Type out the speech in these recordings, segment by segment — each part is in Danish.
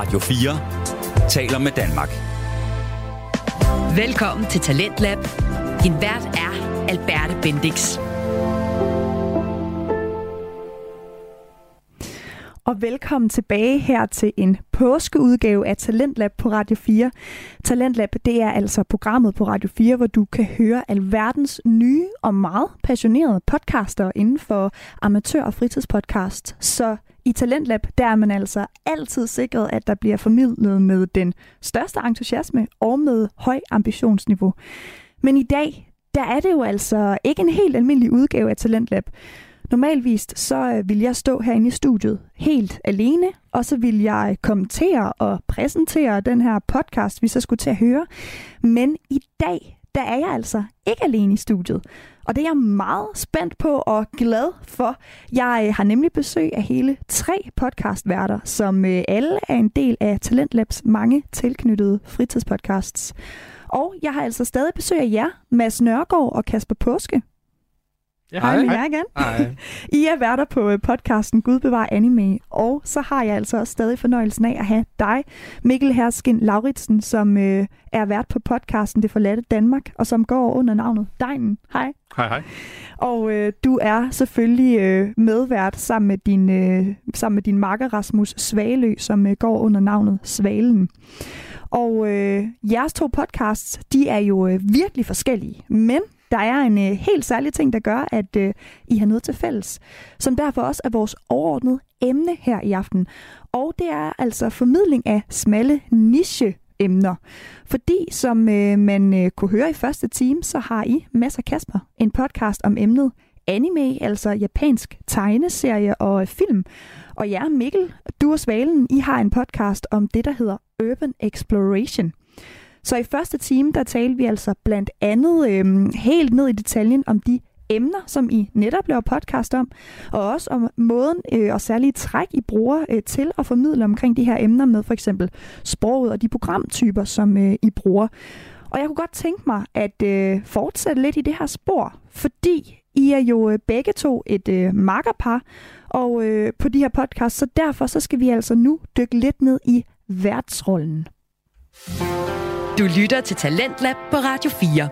Radio 4 taler med Danmark. Velkommen til Talentlab. Din vært er Alberte Bendix. Og velkommen tilbage her til en påskeudgave af Talentlab på Radio 4. Talentlab, det er altså programmet på Radio 4, hvor du kan høre alverdens nye og meget passionerede podcaster inden for amatør- og fritidspodcast. Så i Talentlab, der er man altså altid sikret, at der bliver formidlet med den største entusiasme og med høj ambitionsniveau. Men i dag, der er det jo altså ikke en helt almindelig udgave af Talentlab. Normalvist så øh, vil jeg stå herinde i studiet helt alene, og så vil jeg kommentere og præsentere den her podcast, vi så skulle til at høre. Men i dag, der er jeg altså ikke alene i studiet. Og det er jeg meget spændt på og glad for. Jeg øh, har nemlig besøg af hele tre podcastværter, som øh, alle er en del af Talentlabs mange tilknyttede fritidspodcasts. Og jeg har altså stadig besøg af jer, Mads Nørgaard og Kasper Påske. Ja, hej, hej med jer igen. Hej. I er værter på øh, podcasten Gud bevar anime, og så har jeg altså også stadig fornøjelsen af at have dig, Mikkel Herskin Lauritsen, som øh, er vært på podcasten Det Forladte Danmark, og som går under navnet Deinen. Hej. Hej, hej. Og øh, du er selvfølgelig øh, medvært sammen med din, øh, sammen med din makker Rasmus Svalø, som øh, går under navnet Svalen. Og øh, jeres to podcasts, de er jo øh, virkelig forskellige, men der er en øh, helt særlig ting, der gør, at øh, I har noget til fælles, som derfor også er vores overordnede emne her i aften. Og det er altså formidling af smalle niche emner. Fordi, som øh, man øh, kunne høre i første time, så har I, Mads og Kasper, en podcast om emnet anime, altså japansk tegneserie og øh, film. Og jer, Mikkel, du og Svalen, I har en podcast om det, der hedder Urban Exploration. Så i første time, der talte vi altså blandt andet øhm, helt ned i detaljen om de emner, som I netop laver podcast om, og også om måden øh, og særlige træk, I bruger øh, til at formidle omkring de her emner med for eksempel sproget og de programtyper, som øh, I bruger. Og jeg kunne godt tænke mig at øh, fortsætte lidt i det her spor, fordi I er jo øh, begge to et øh, makkerpar og øh, på de her podcasts, så derfor så skal vi altså nu dykke lidt ned i værtsrollen. Du lytter til Talentlab på Radio 4.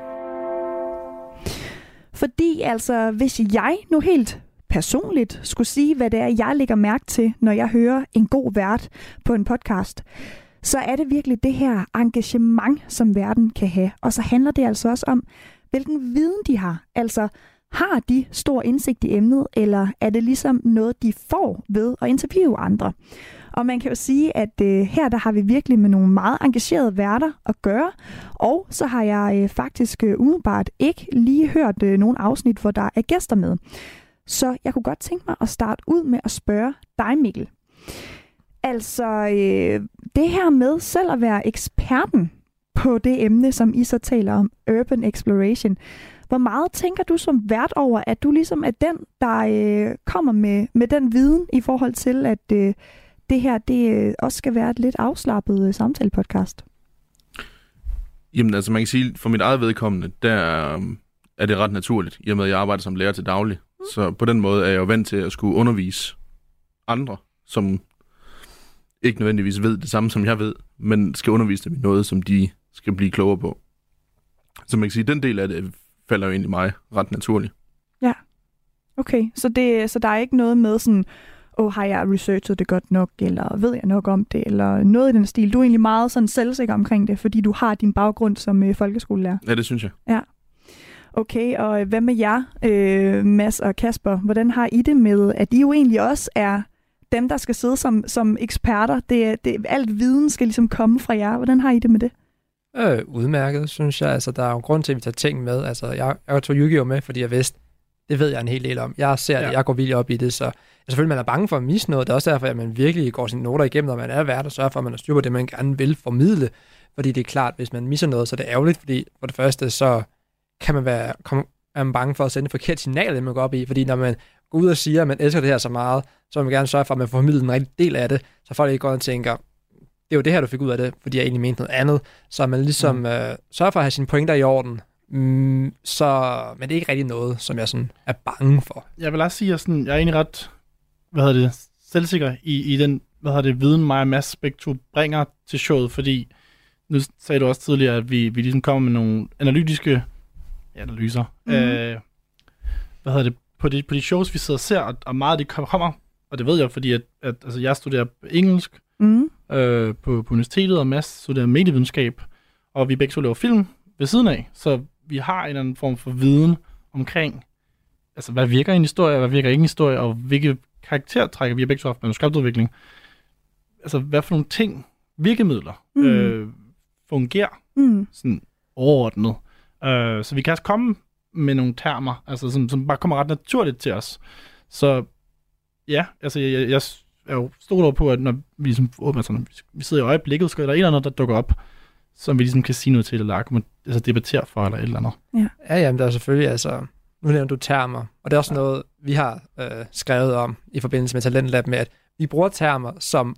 Fordi altså, hvis jeg nu helt personligt skulle sige, hvad det er, jeg lægger mærke til, når jeg hører en god vært på en podcast, så er det virkelig det her engagement, som verden kan have. Og så handler det altså også om, hvilken viden de har. Altså, har de stor indsigt i emnet, eller er det ligesom noget, de får ved at interviewe andre? Og man kan jo sige, at øh, her der har vi virkelig med nogle meget engagerede værter at gøre. Og så har jeg øh, faktisk øh, umiddelbart ikke lige hørt øh, nogle afsnit, hvor der er gæster med. Så jeg kunne godt tænke mig at starte ud med at spørge dig, Mikkel. Altså, øh, det her med selv at være eksperten på det emne, som I så taler om, Urban Exploration. Hvor meget tænker du som vært over, at du ligesom er den, der øh, kommer med, med den viden i forhold til, at øh, det her det øh, også skal være et lidt afslappet øh, samtalepodcast? Jamen altså, man kan sige, for mit eget vedkommende, der øh, er det ret naturligt, i og med at jeg arbejder som lærer til daglig. Så på den måde er jeg jo vant til at skulle undervise andre, som ikke nødvendigvis ved det samme, som jeg ved, men skal undervise dem i noget, som de skal blive klogere på. Så man kan sige, at den del af det falder jo egentlig mig ret naturligt. Ja, okay. Så, det, så der er ikke noget med sådan, oh, har jeg researchet det godt nok, eller ved jeg nok om det, eller noget i den stil. Du er egentlig meget sådan selvsikker omkring det, fordi du har din baggrund som øh, folkeskolelærer. Ja, det synes jeg. Ja. Okay, og hvad med jer, øh, Mads og Kasper? Hvordan har I det med, at I jo egentlig også er dem, der skal sidde som, som eksperter? Det, det, alt viden skal ligesom komme fra jer. Hvordan har I det med det? Øh, udmærket, synes jeg. Altså, der er jo en grund til, at vi tager ting med. Altså, jeg, jeg tog Yu-Gi-Oh! med, fordi jeg vidste, det ved jeg en hel del om. Jeg ser ja. det, jeg går vildt op i det, så selvfølgelig man er bange for at misse noget. Det er også derfor, at man virkelig går sine noter igennem, når man er vært, og sørger for, at man har styr på det, man gerne vil formidle. Fordi det er klart, hvis man misser noget, så er det ærgerligt, fordi for det første, så kan man være kom, er man bange for at sende et forkert signal, det man går op i. Fordi når man går ud og siger, at man elsker det her så meget, så vil man gerne sørge for, at man får formidlet en rigtig del af det, så folk ikke går og tænker, det er jo det her, du fik ud af det, fordi jeg egentlig mente noget andet. Så man ligesom mm. øh, sørger for at have sine pointer i orden, mm, så, men det er ikke rigtig noget, som jeg sådan er bange for. Jeg vil også sige, at jeg, sådan, jeg er egentlig ret hvad hedder det, selvsikker i, i den hvad hedder det, viden mig og Mads Spektro bringer til showet, fordi nu sagde du også tidligere, at vi, vi ligesom kommer med nogle analytiske analyser. Mm. Øh, hvad hedder det, på de, på de shows, vi sidder og ser, og, og meget af det kommer, og det ved jeg, fordi at, at altså, jeg studerer engelsk mm. øh, på, på universitetet, og Mads studerer medievidenskab, og vi begge to laver film ved siden af, så vi har en eller anden form for viden omkring, altså hvad virker en historie, hvad virker ikke en historie, og hvilke karaktertrækker vi har begge to haft manuskriptudvikling. Altså hvad for nogle ting, virkemidler, mm. øh, fungerer mm. sådan overordnet. Øh, så vi kan også komme med nogle termer, altså som, som bare kommer ret naturligt til os. Så ja, altså jeg, jeg, er jo stolt over på, at når vi ligesom åbner sådan, vi sidder i øjeblikket, skal der et eller andet, der dukker op, som vi ligesom kan sige noget til, eller altså debattere for, eller et eller andet. Ja, ja jamen, der er selvfølgelig, altså, nu nævner du termer, og det er også ja. noget, vi har øh, skrevet om i forbindelse med Talentlab med, at vi bruger termer, som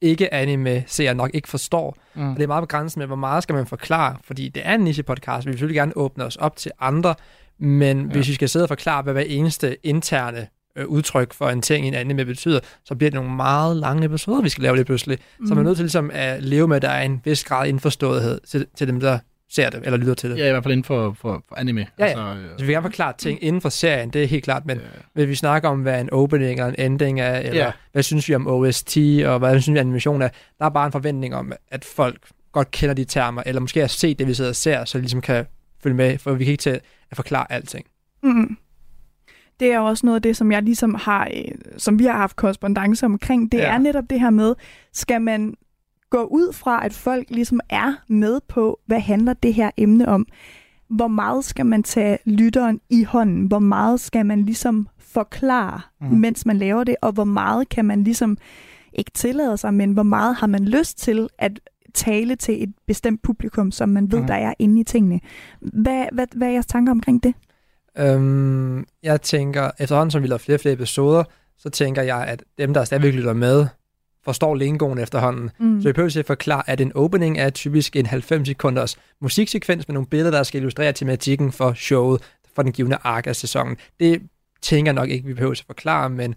ikke anime ser nok ikke forstår. Mm. Og det er meget begrænset med, hvor meget skal man forklare, fordi det er en niche-podcast, vi vil selvfølgelig gerne åbne os op til andre, men ja. hvis vi skal sidde og forklare, hvad hver eneste interne øh, udtryk for en ting i en anime betyder, så bliver det nogle meget lange episoder, vi skal lave det pludselig. Mm. Så man er nødt til ligesom at leve med, at der er en vis grad indforståethed til, til dem, der ser det, eller lytter til det. Ja, i hvert fald inden for, for, for anime. Ja, altså, ja. Så vi vil gerne forklare ting inden for serien, det er helt klart, men ja. vil vi snakke om, hvad en opening og en ending er, eller ja. hvad synes vi om OST, og hvad synes vi om animation er, der er bare en forventning om, at folk godt kender de termer, eller måske har set det, vi sidder og ser, så de ligesom kan følge med, for vi kan ikke til at forklare alting. Mm. Det er også noget af det, som jeg ligesom har, øh, som vi har haft korrespondence omkring. Det ja. er netop det her med, skal man gå ud fra, at folk ligesom er med på, hvad handler det her emne om. Hvor meget skal man tage lytteren i hånden? Hvor meget skal man ligesom forklare, mm. mens man laver det? Og hvor meget kan man ligesom ikke tillade sig, men hvor meget har man lyst til at tale til et bestemt publikum, som man ved, mm. der er inde i tingene. Hvad, hvad, hvad er jeres tanker omkring det? Øhm, jeg tænker, efterhånden som vi laver flere og flere episoder, så tænker jeg, at dem, der stadigvæk lytter med, forstår lingoen efterhånden. Mm. Så vi behøver at forklare, at en opening er typisk en 90 sekunders musiksekvens med nogle billeder, der skal illustrere tematikken for showet, for den givende ark af sæsonen. Det tænker jeg nok ikke, vi behøver at forklare, men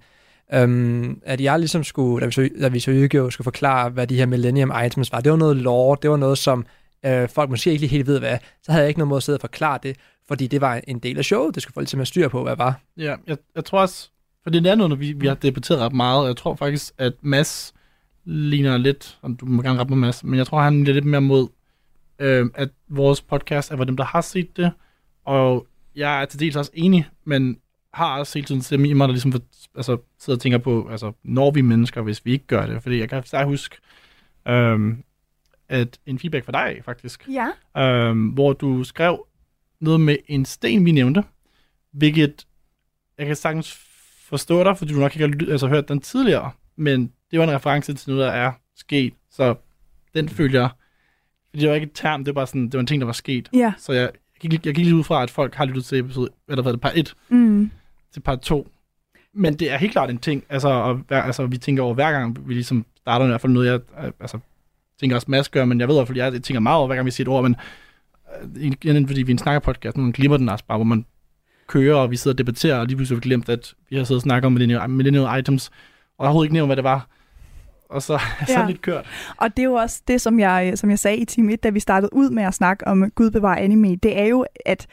øhm, at jeg ligesom skulle, da vi så, da vi så Yu-Gi-Oh! skulle forklare, hvad de her Millennium Items var, det var noget lore, det var noget, som øh, folk måske ikke lige helt ved, hvad. Så havde jeg ikke noget måde at sidde og forklare det, fordi det var en del af showet, det skulle folk ligesom have styr på, hvad var. Ja, jeg, jeg tror også, for det er noget, vi, vi har debatteret ret meget, og jeg tror faktisk, at Mads ligner lidt, og du må gerne rette mig Mads, men jeg tror, han er lidt mere mod, øh, at vores podcast er for dem, der har set det, og jeg er til dels også enig, men har også hele tiden stemme i mig, der ligesom for, altså, sidder og tænker på, altså, når vi mennesker, hvis vi ikke gør det. Fordi jeg kan stadig huske, øhm, at en feedback fra dig, faktisk. Ja. Øhm, hvor du skrev noget med en sten, vi nævnte, hvilket jeg kan sagtens forstå dig, fordi du nok ikke har altså, hørt den tidligere, men det var en reference til noget, der er sket, så den følger jeg. Fordi det var ikke et term, det var bare sådan, det var en ting, der var sket. Ja. Så jeg, jeg, gik, jeg gik lige ud fra, at folk har lyttet til episode, eller hvad det, par 1 mm. til par 2. Men det er helt klart en ting, altså, og, altså vi tænker over hver gang, vi ligesom starter i hvert fald noget, jeg altså, tænker også masse gør, men jeg ved i hvert fald, jeg tænker meget over, hver gang vi siger et ord, men igen, fordi vi en snakker podcast, man glemmer den også bare, hvor man kører, og vi sidder og debatterer, og lige pludselig har vi glemt, at vi har siddet og snakket om millennial, millennial items, og overhovedet ikke nævnt, hvad det var og så, så ja. lidt kørt. Og det er jo også det, som jeg, som jeg sagde i time 1, da vi startede ud med at snakke om Gud bevarer anime, det er jo, at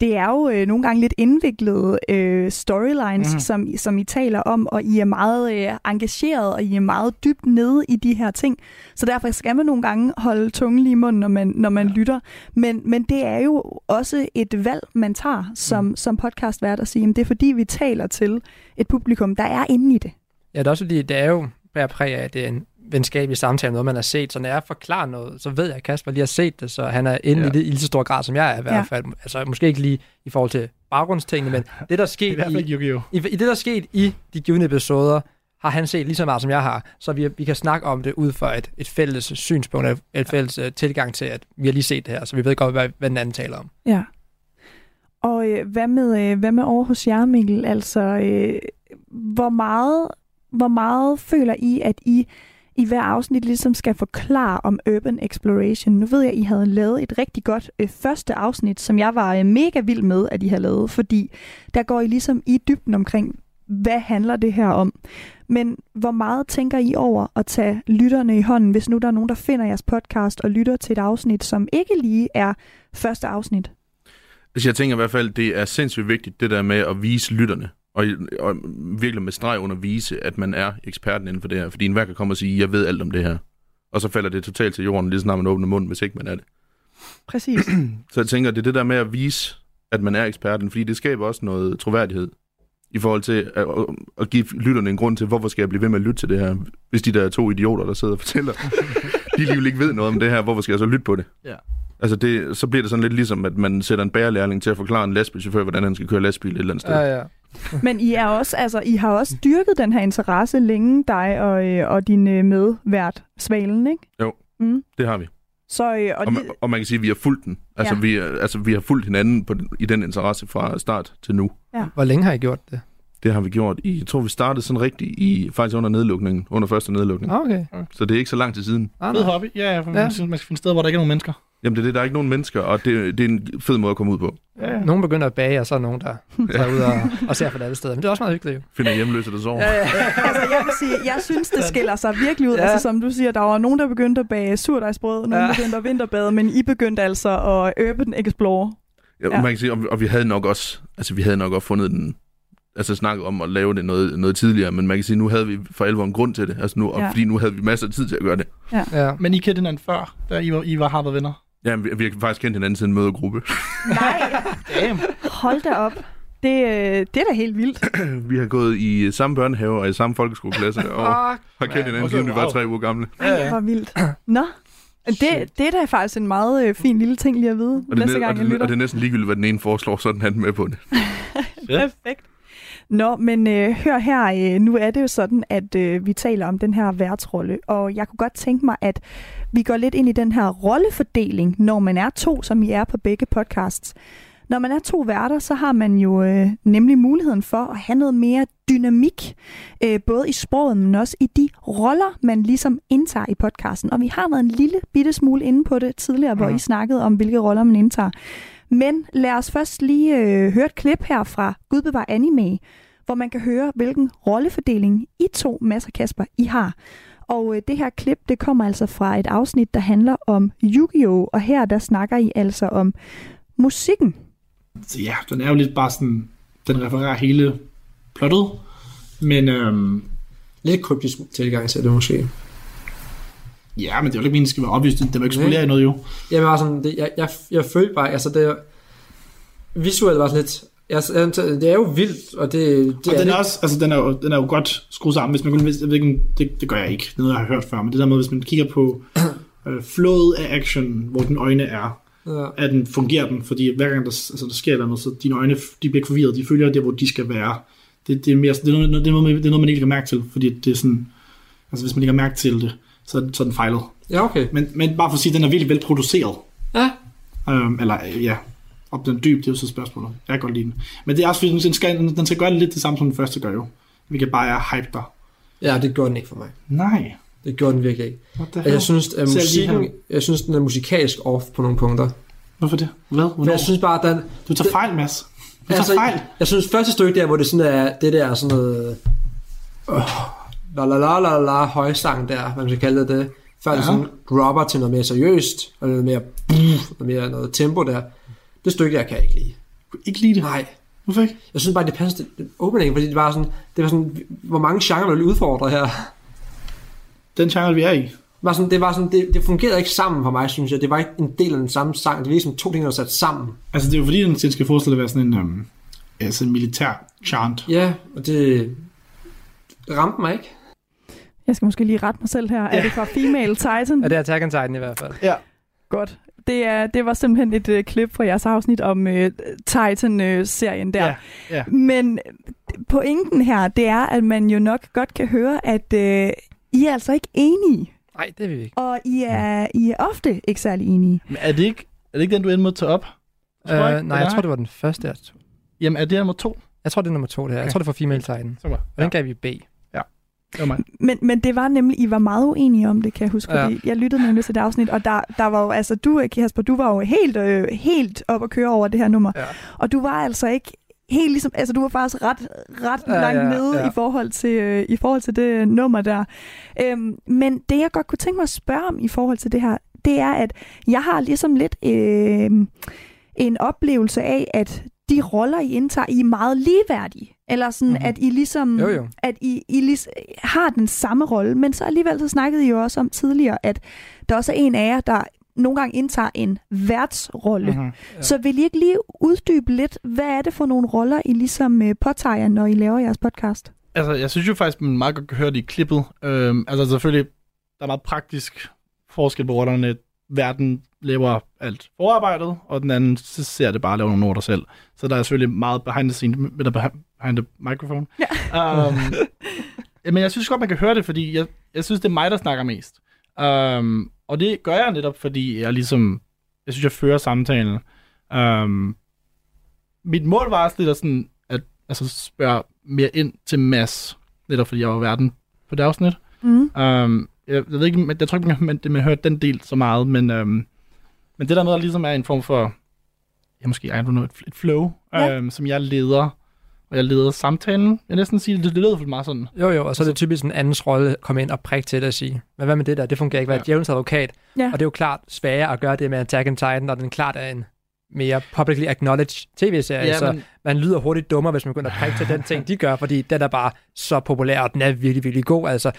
det er jo øh, nogle gange lidt indviklede øh, storylines, mm. som, som I taler om, og I er meget øh, engageret, og I er meget dybt nede i de her ting. Så derfor skal man nogle gange holde tungen lige i munden, når man, når man ja. lytter. Men, men det er jo også et valg, man tager som, mm. som podcastvært at sige, at det er fordi, vi taler til et publikum, der er inde i det. Ja, det er også fordi, det er jo bærer præg af, at det er en venskabelig samtale, noget man har set. Så når jeg forklarer noget, så ved jeg, at Kasper lige har set det, så han er inde ja. i det i lige så stor grad, som jeg er i hvert fald. Ja. Altså måske ikke lige i forhold til baggrundstingene, men det, der er sket I, i, i, i, det, der er sket i de givende episoder, har han set lige så meget, som jeg har. Så vi, vi kan snakke om det ud fra et, et fælles synspunkt, et fælles uh, tilgang til, at vi har lige set det her, så vi ved godt, hvad, hvad den anden taler om. Ja. Og øh, hvad, med, øh, hvad med over hos jer, Mikkel? Altså, øh, hvor meget hvor meget føler I, at I i hver afsnit ligesom skal forklare om urban exploration. Nu ved jeg, at I havde lavet et rigtig godt øh, første afsnit, som jeg var øh, mega vild med, at I havde lavet, fordi der går I ligesom i dybden omkring, hvad handler det her om. Men hvor meget tænker I over at tage lytterne i hånden, hvis nu der er nogen, der finder jeres podcast og lytter til et afsnit, som ikke lige er første afsnit? Altså, jeg tænker i hvert fald, det er sindssygt vigtigt, det der med at vise lytterne, og, og virkelig med streg under vise, at man er eksperten inden for det her. Fordi enhver kan komme og sige, jeg ved alt om det her. Og så falder det totalt til jorden, lige snart man åbner munden, hvis ikke man er det. Præcis. Så jeg tænker, det er det der med at vise, at man er eksperten, fordi det skaber også noget troværdighed i forhold til at, at give lytterne en grund til, hvorfor skal jeg blive ved med at lytte til det her, hvis de der er to idioter, der sidder og fortæller, de alligevel ikke ved noget om det her, hvorfor skal jeg så lytte på det? Ja. Altså det, så bliver det sådan lidt ligesom, at man sætter en bærelærling til at forklare en lastbilchauffør, hvordan han skal køre lastbil et eller andet sted. Ja, ja. Men I er også, altså, I har også dyrket den her interesse længe, dig og, øh, og din øh, medvært, Svalen, ikke? Jo. Mm. Det har vi. Så, øh, og Og, man, og man kan sige, at vi har fulgt den. Altså, Ja. ja. vi, altså vi har fulgt hinanden på, den- i den interesse fra start til nu. Hvor længe har I gjort det? Det har vi gjort i, jeg tror vi startede sådan rigtigt i, faktisk under nedlukningen, under første nedlukning. Ah, Okay. Så det er ikke så lang tid siden. Ah, Fed nej. hobby. Ja, ja, for Ja. Man, skal, man skal finde steder, hvor der ikke er nogen mennesker. Jamen det er det, der er ikke nogen mennesker, og det, det er en fed måde at komme ud på. Ja, ja. Nogen begynder at bage, og så er nogen, der tager ud og, og ser for det alle steder. Men det er også meget hyggeligt jo. Finder hjemløse, der sover. Ja, ja. altså, jeg vil sige, jeg synes, det skiller sig virkelig ud. Ja. Ja. Altså, som du siger, der var nogen, der begyndte at bage surdejsbrød, nogen Ja. ja. begyndte at vinterbade, men I begyndte altså at urban explore. Ja, Ja. man kan sige, og, og vi havde nok også, altså vi havde nok også fundet den, altså snakket om at lave det noget, noget tidligere, men man kan sige, nu havde vi for alvor en grund til det, altså nu, og Ja. fordi nu havde vi masser af tid til at gøre det. ja. Men I kendte hinanden før, da I var, I var har været venner. Ja, vi, vi har faktisk kendt hinanden siden mødergruppe. Nej, Damn. hold da op. Det, øh, det er da helt vildt. vi har gået i samme børnehave og i samme folkeskoleklasse, og har kendt hinanden okay, siden vi var tre uger gamle. Ej, hvor vildt. Nå, det, det er da faktisk en meget øh, fin lille ting lige at vide, Og det, næste er, gang og, jeg det, lytter. og det er næsten ligegyldigt, hvad den ene foreslår, så er den anden med på det. Perfekt. Nå, men øh, hør her, øh, nu er det jo sådan, at øh, vi taler om den her værtsrolle, og jeg kunne godt tænke mig, at vi går lidt ind i den her rollefordeling, når man er to, som I er på begge podcasts. Når man er to værter, så har man jo øh, nemlig muligheden for at have noget mere dynamik, øh, både i sproget, men også i de roller, man ligesom indtager i podcasten. Og vi har været en lille bitte smule inde på det tidligere, hvor Mhm. I snakkede om, hvilke roller man indtager. Men lad os først lige øh, høre et klip her fra Gud bevar anime, hvor man kan høre, hvilken rollefordeling I to, Mads og Kasper, I har. Og øh, det her klip, det kommer altså fra et afsnit, der handler om Yu-Gi-Oh! Og her, der snakker I altså om musikken. Ja, den er jo lidt bare sådan, den refererer hele plottet, men øhm, Lidt kryptisk tilgang til det måske ja, men det jo ikke meningen, det skal være oplyst. Det var ikke spolere i noget jo. Jamen bare sådan, det, jeg, jeg, jeg følte bare, altså det visuelt var lidt, altså, det er jo vildt, og det, det og er, den lidt, er, også, altså, den, er jo, den er jo godt skruet sammen, hvis man hvis, jeg ved ikke, det, det gør jeg ikke, det er noget, jeg har hørt før, men det der med, hvis man kigger på øh, flowet af action, hvor dine øjne er, ja, at den fungerer den, fordi hver gang der, altså, der sker noget, så dine øjne de bliver ikke forvirret, de følger der, hvor de skal være. Det, det, er, mere, det, er noget, det, er noget, det er noget, man ikke lægger mærke til, fordi det er sådan, altså hvis man lægger mærke til det, så, den- så den fejlet. ja okay. Men, men bare for at sige, at den er virkelig velproduceret. Ja, Øhm, eller ja, om den er dyb, det er jo så spørgsmålet. Jeg kan godt lide den. Men det er også fordi, den skal, den skal gøre lidt det samme, som den første gør jo. Vi kan bare er hype der. ja, det gjorde den ikke for mig. Nej. Det gjorde den virkelig ikke. Hell? jeg synes, at musikken, jeg synes, den er musikalsk off på nogle punkter. Hvorfor det? Hvad? For Hvornår? jeg synes bare, at den, Du tager fejl, Mads. Du tager Altså, fejl. Jeg synes første stykke der, hvor det sådan er, det der er sådan noget, øh, la la la la la højsang der, hvad man skal kalde det det, før det Ja. sådan dropper til noget mere seriøst, og noget mere, noget mere noget tempo der. Det stykke der kan jeg ikke lide. Ikke lide det. Nej, Hvorfor ikke? jeg synes bare, det passer til opening, fordi det var sådan, det var sådan, hvor mange genrer vil udfordre her. Den genre, vi er i. Det var sådan, det, var sådan, det, det fungerede ikke sammen for mig, synes jeg. Det var ikke en del af den samme sang. Det var ligesom to ting, der var sat sammen. Altså, det er jo fordi, den skal forestille at være sådan en, um, altså en militær chant. Ja, og det ramte mig ikke. Jeg skal måske lige rette mig selv her. Er det fra Female Titan? Ja, det er Attack on Titan i hvert fald. Godt. Det, er, det var simpelthen et øh, klip fra jeres afsnit om øh, Titan-serien der. Ja, ja. Men øh, pointen her, det er, at man jo nok godt kan høre, at øh, I er altså ikke enige. Nej, det vil vi ikke. Og I er, I er ofte ikke særlig enige. Men er det ikke, er det ikke den, du endte med at tage op? Jeg ikke, nej, jeg er. tror, det var den første. Jeg. Jamen, er det nummer to? jeg tror, det er nummer to, det her. Jeg Okay. tror, det var Female Titan. Var. Og den gav vi B. Det var mig. Men, men det var nemlig, I var meget uenige om det, kan jeg huske. Ja. Jeg lyttede nemlig til det afsnit, og der, der var jo, altså du, Kasper, du var jo helt, øh, helt op at køre over det her nummer. Ja. Og du var altså ikke helt ligesom, altså du var faktisk ret, ret Ja, ja, langt ja, nede ja. i forhold til øh, i forhold til det nummer der. Øhm, men det jeg godt kunne tænke mig at spørge om i forhold til det her, det er at jeg har ligesom lidt øh, en oplevelse af at de roller I indtager, I er meget ligeværdige. Eller sådan, Mhm. mm-hmm. at I ligesom, Jo, jo. at I, I lis- har den samme rolle, men så alligevel så snakkede I jo også om tidligere, at der også er en af jer, der nogle gange indtager en værtsrolle. Mhm. Ja. Så vil I ikke lige uddybe lidt, hvad er det for nogle roller, I ligesom øh, påtager, jer, når I laver jeres podcast? Altså, jeg synes jo faktisk, man meget godt kan høre det i klippet. Øhm, altså selvfølgelig, der er meget praktisk forskel på rollerne. Verden laver alt forarbejdet, og den anden så ser det bare at lave nogle noter selv. Så der er selvfølgelig meget behind the scene, eller behind the microphone. Ja. Um, men jeg synes godt, man kan høre det, fordi jeg, jeg synes, det er mig, der snakker mest. Um, og det gør jeg netop, fordi jeg ligesom, jeg synes, jeg fører samtalen. Um, mit mål var også lidt at, sådan, at altså, spørge mere ind til Mads, netop fordi jeg var verden på det afsnit. Mm. Um, jeg, jeg, ved ikke, men jeg tror ikke, man, man, man den del så meget, men, um, men det der med, at ligesom er en form for, ja, måske, I don't know, et, et flow, Ja. um, som jeg leder, og jeg leder samtalen. Jeg næsten sige, det, det lyder for meget sådan. Jo, jo, og så er det typisk en andens rolle at komme ind og prikke til det og sige, men hvad med det der, det fungerer ikke, hvad Ja. ja. djævelens advokat. Ja. Og det er jo klart sværere at gøre det med Attack on Titan, når den klart er en mere publicly acknowledged tv-serie, ja, så men, man lyder hurtigt dummere, hvis man begynder at prikke til den ting, de gør, fordi den er bare så populær, og den er virkelig, virkelig god. Altså,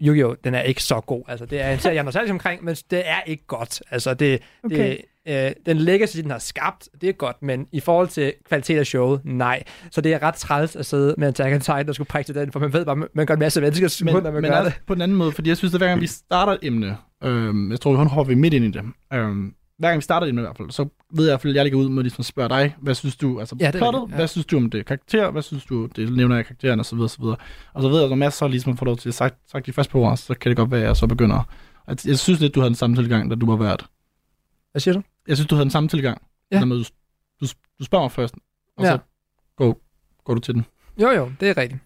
Yu-Gi-Oh! den er ikke så god. Altså, det er en serie, jeg nostalgisk omkring, men det er ikke godt. Altså, det, Okay. det, øh, den legacy, den har skabt, det er godt, men i forhold til kvalitet af showet, nej. Så det er ret træls at sidde med Attack on Titan og skulle prikke til den, for man ved bare, man gør en masse mennesker men, når man men gør det. på den anden måde, fordi jeg synes, at hver gang vi starter et emne, øhm, jeg tror, hun hopper vi midt ind i det, øhm, hver gang vi starter et emne i hvert fald, så ved jeg i hvert fald, at jeg ligger ud med ligesom at spørge dig, hvad synes du, altså Ja, ja, det plottet, ja. hvad synes du om det karakter, hvad synes du, det nævner jeg karakteren, og så videre, og så videre. Og så ved jeg, at når Mads så ligesom får lov til at sagt, sagt de første på ord, så kan det godt være, at jeg så begynder. At jeg synes lidt, du havde den samme tilgang, da du var vært. Hvad siger du? Jeg synes, du havde den samme tilgang. Ja. Når du, du, du spørger mig først, og Ja. så går, går du til den. Jo, jo, det er rigtigt.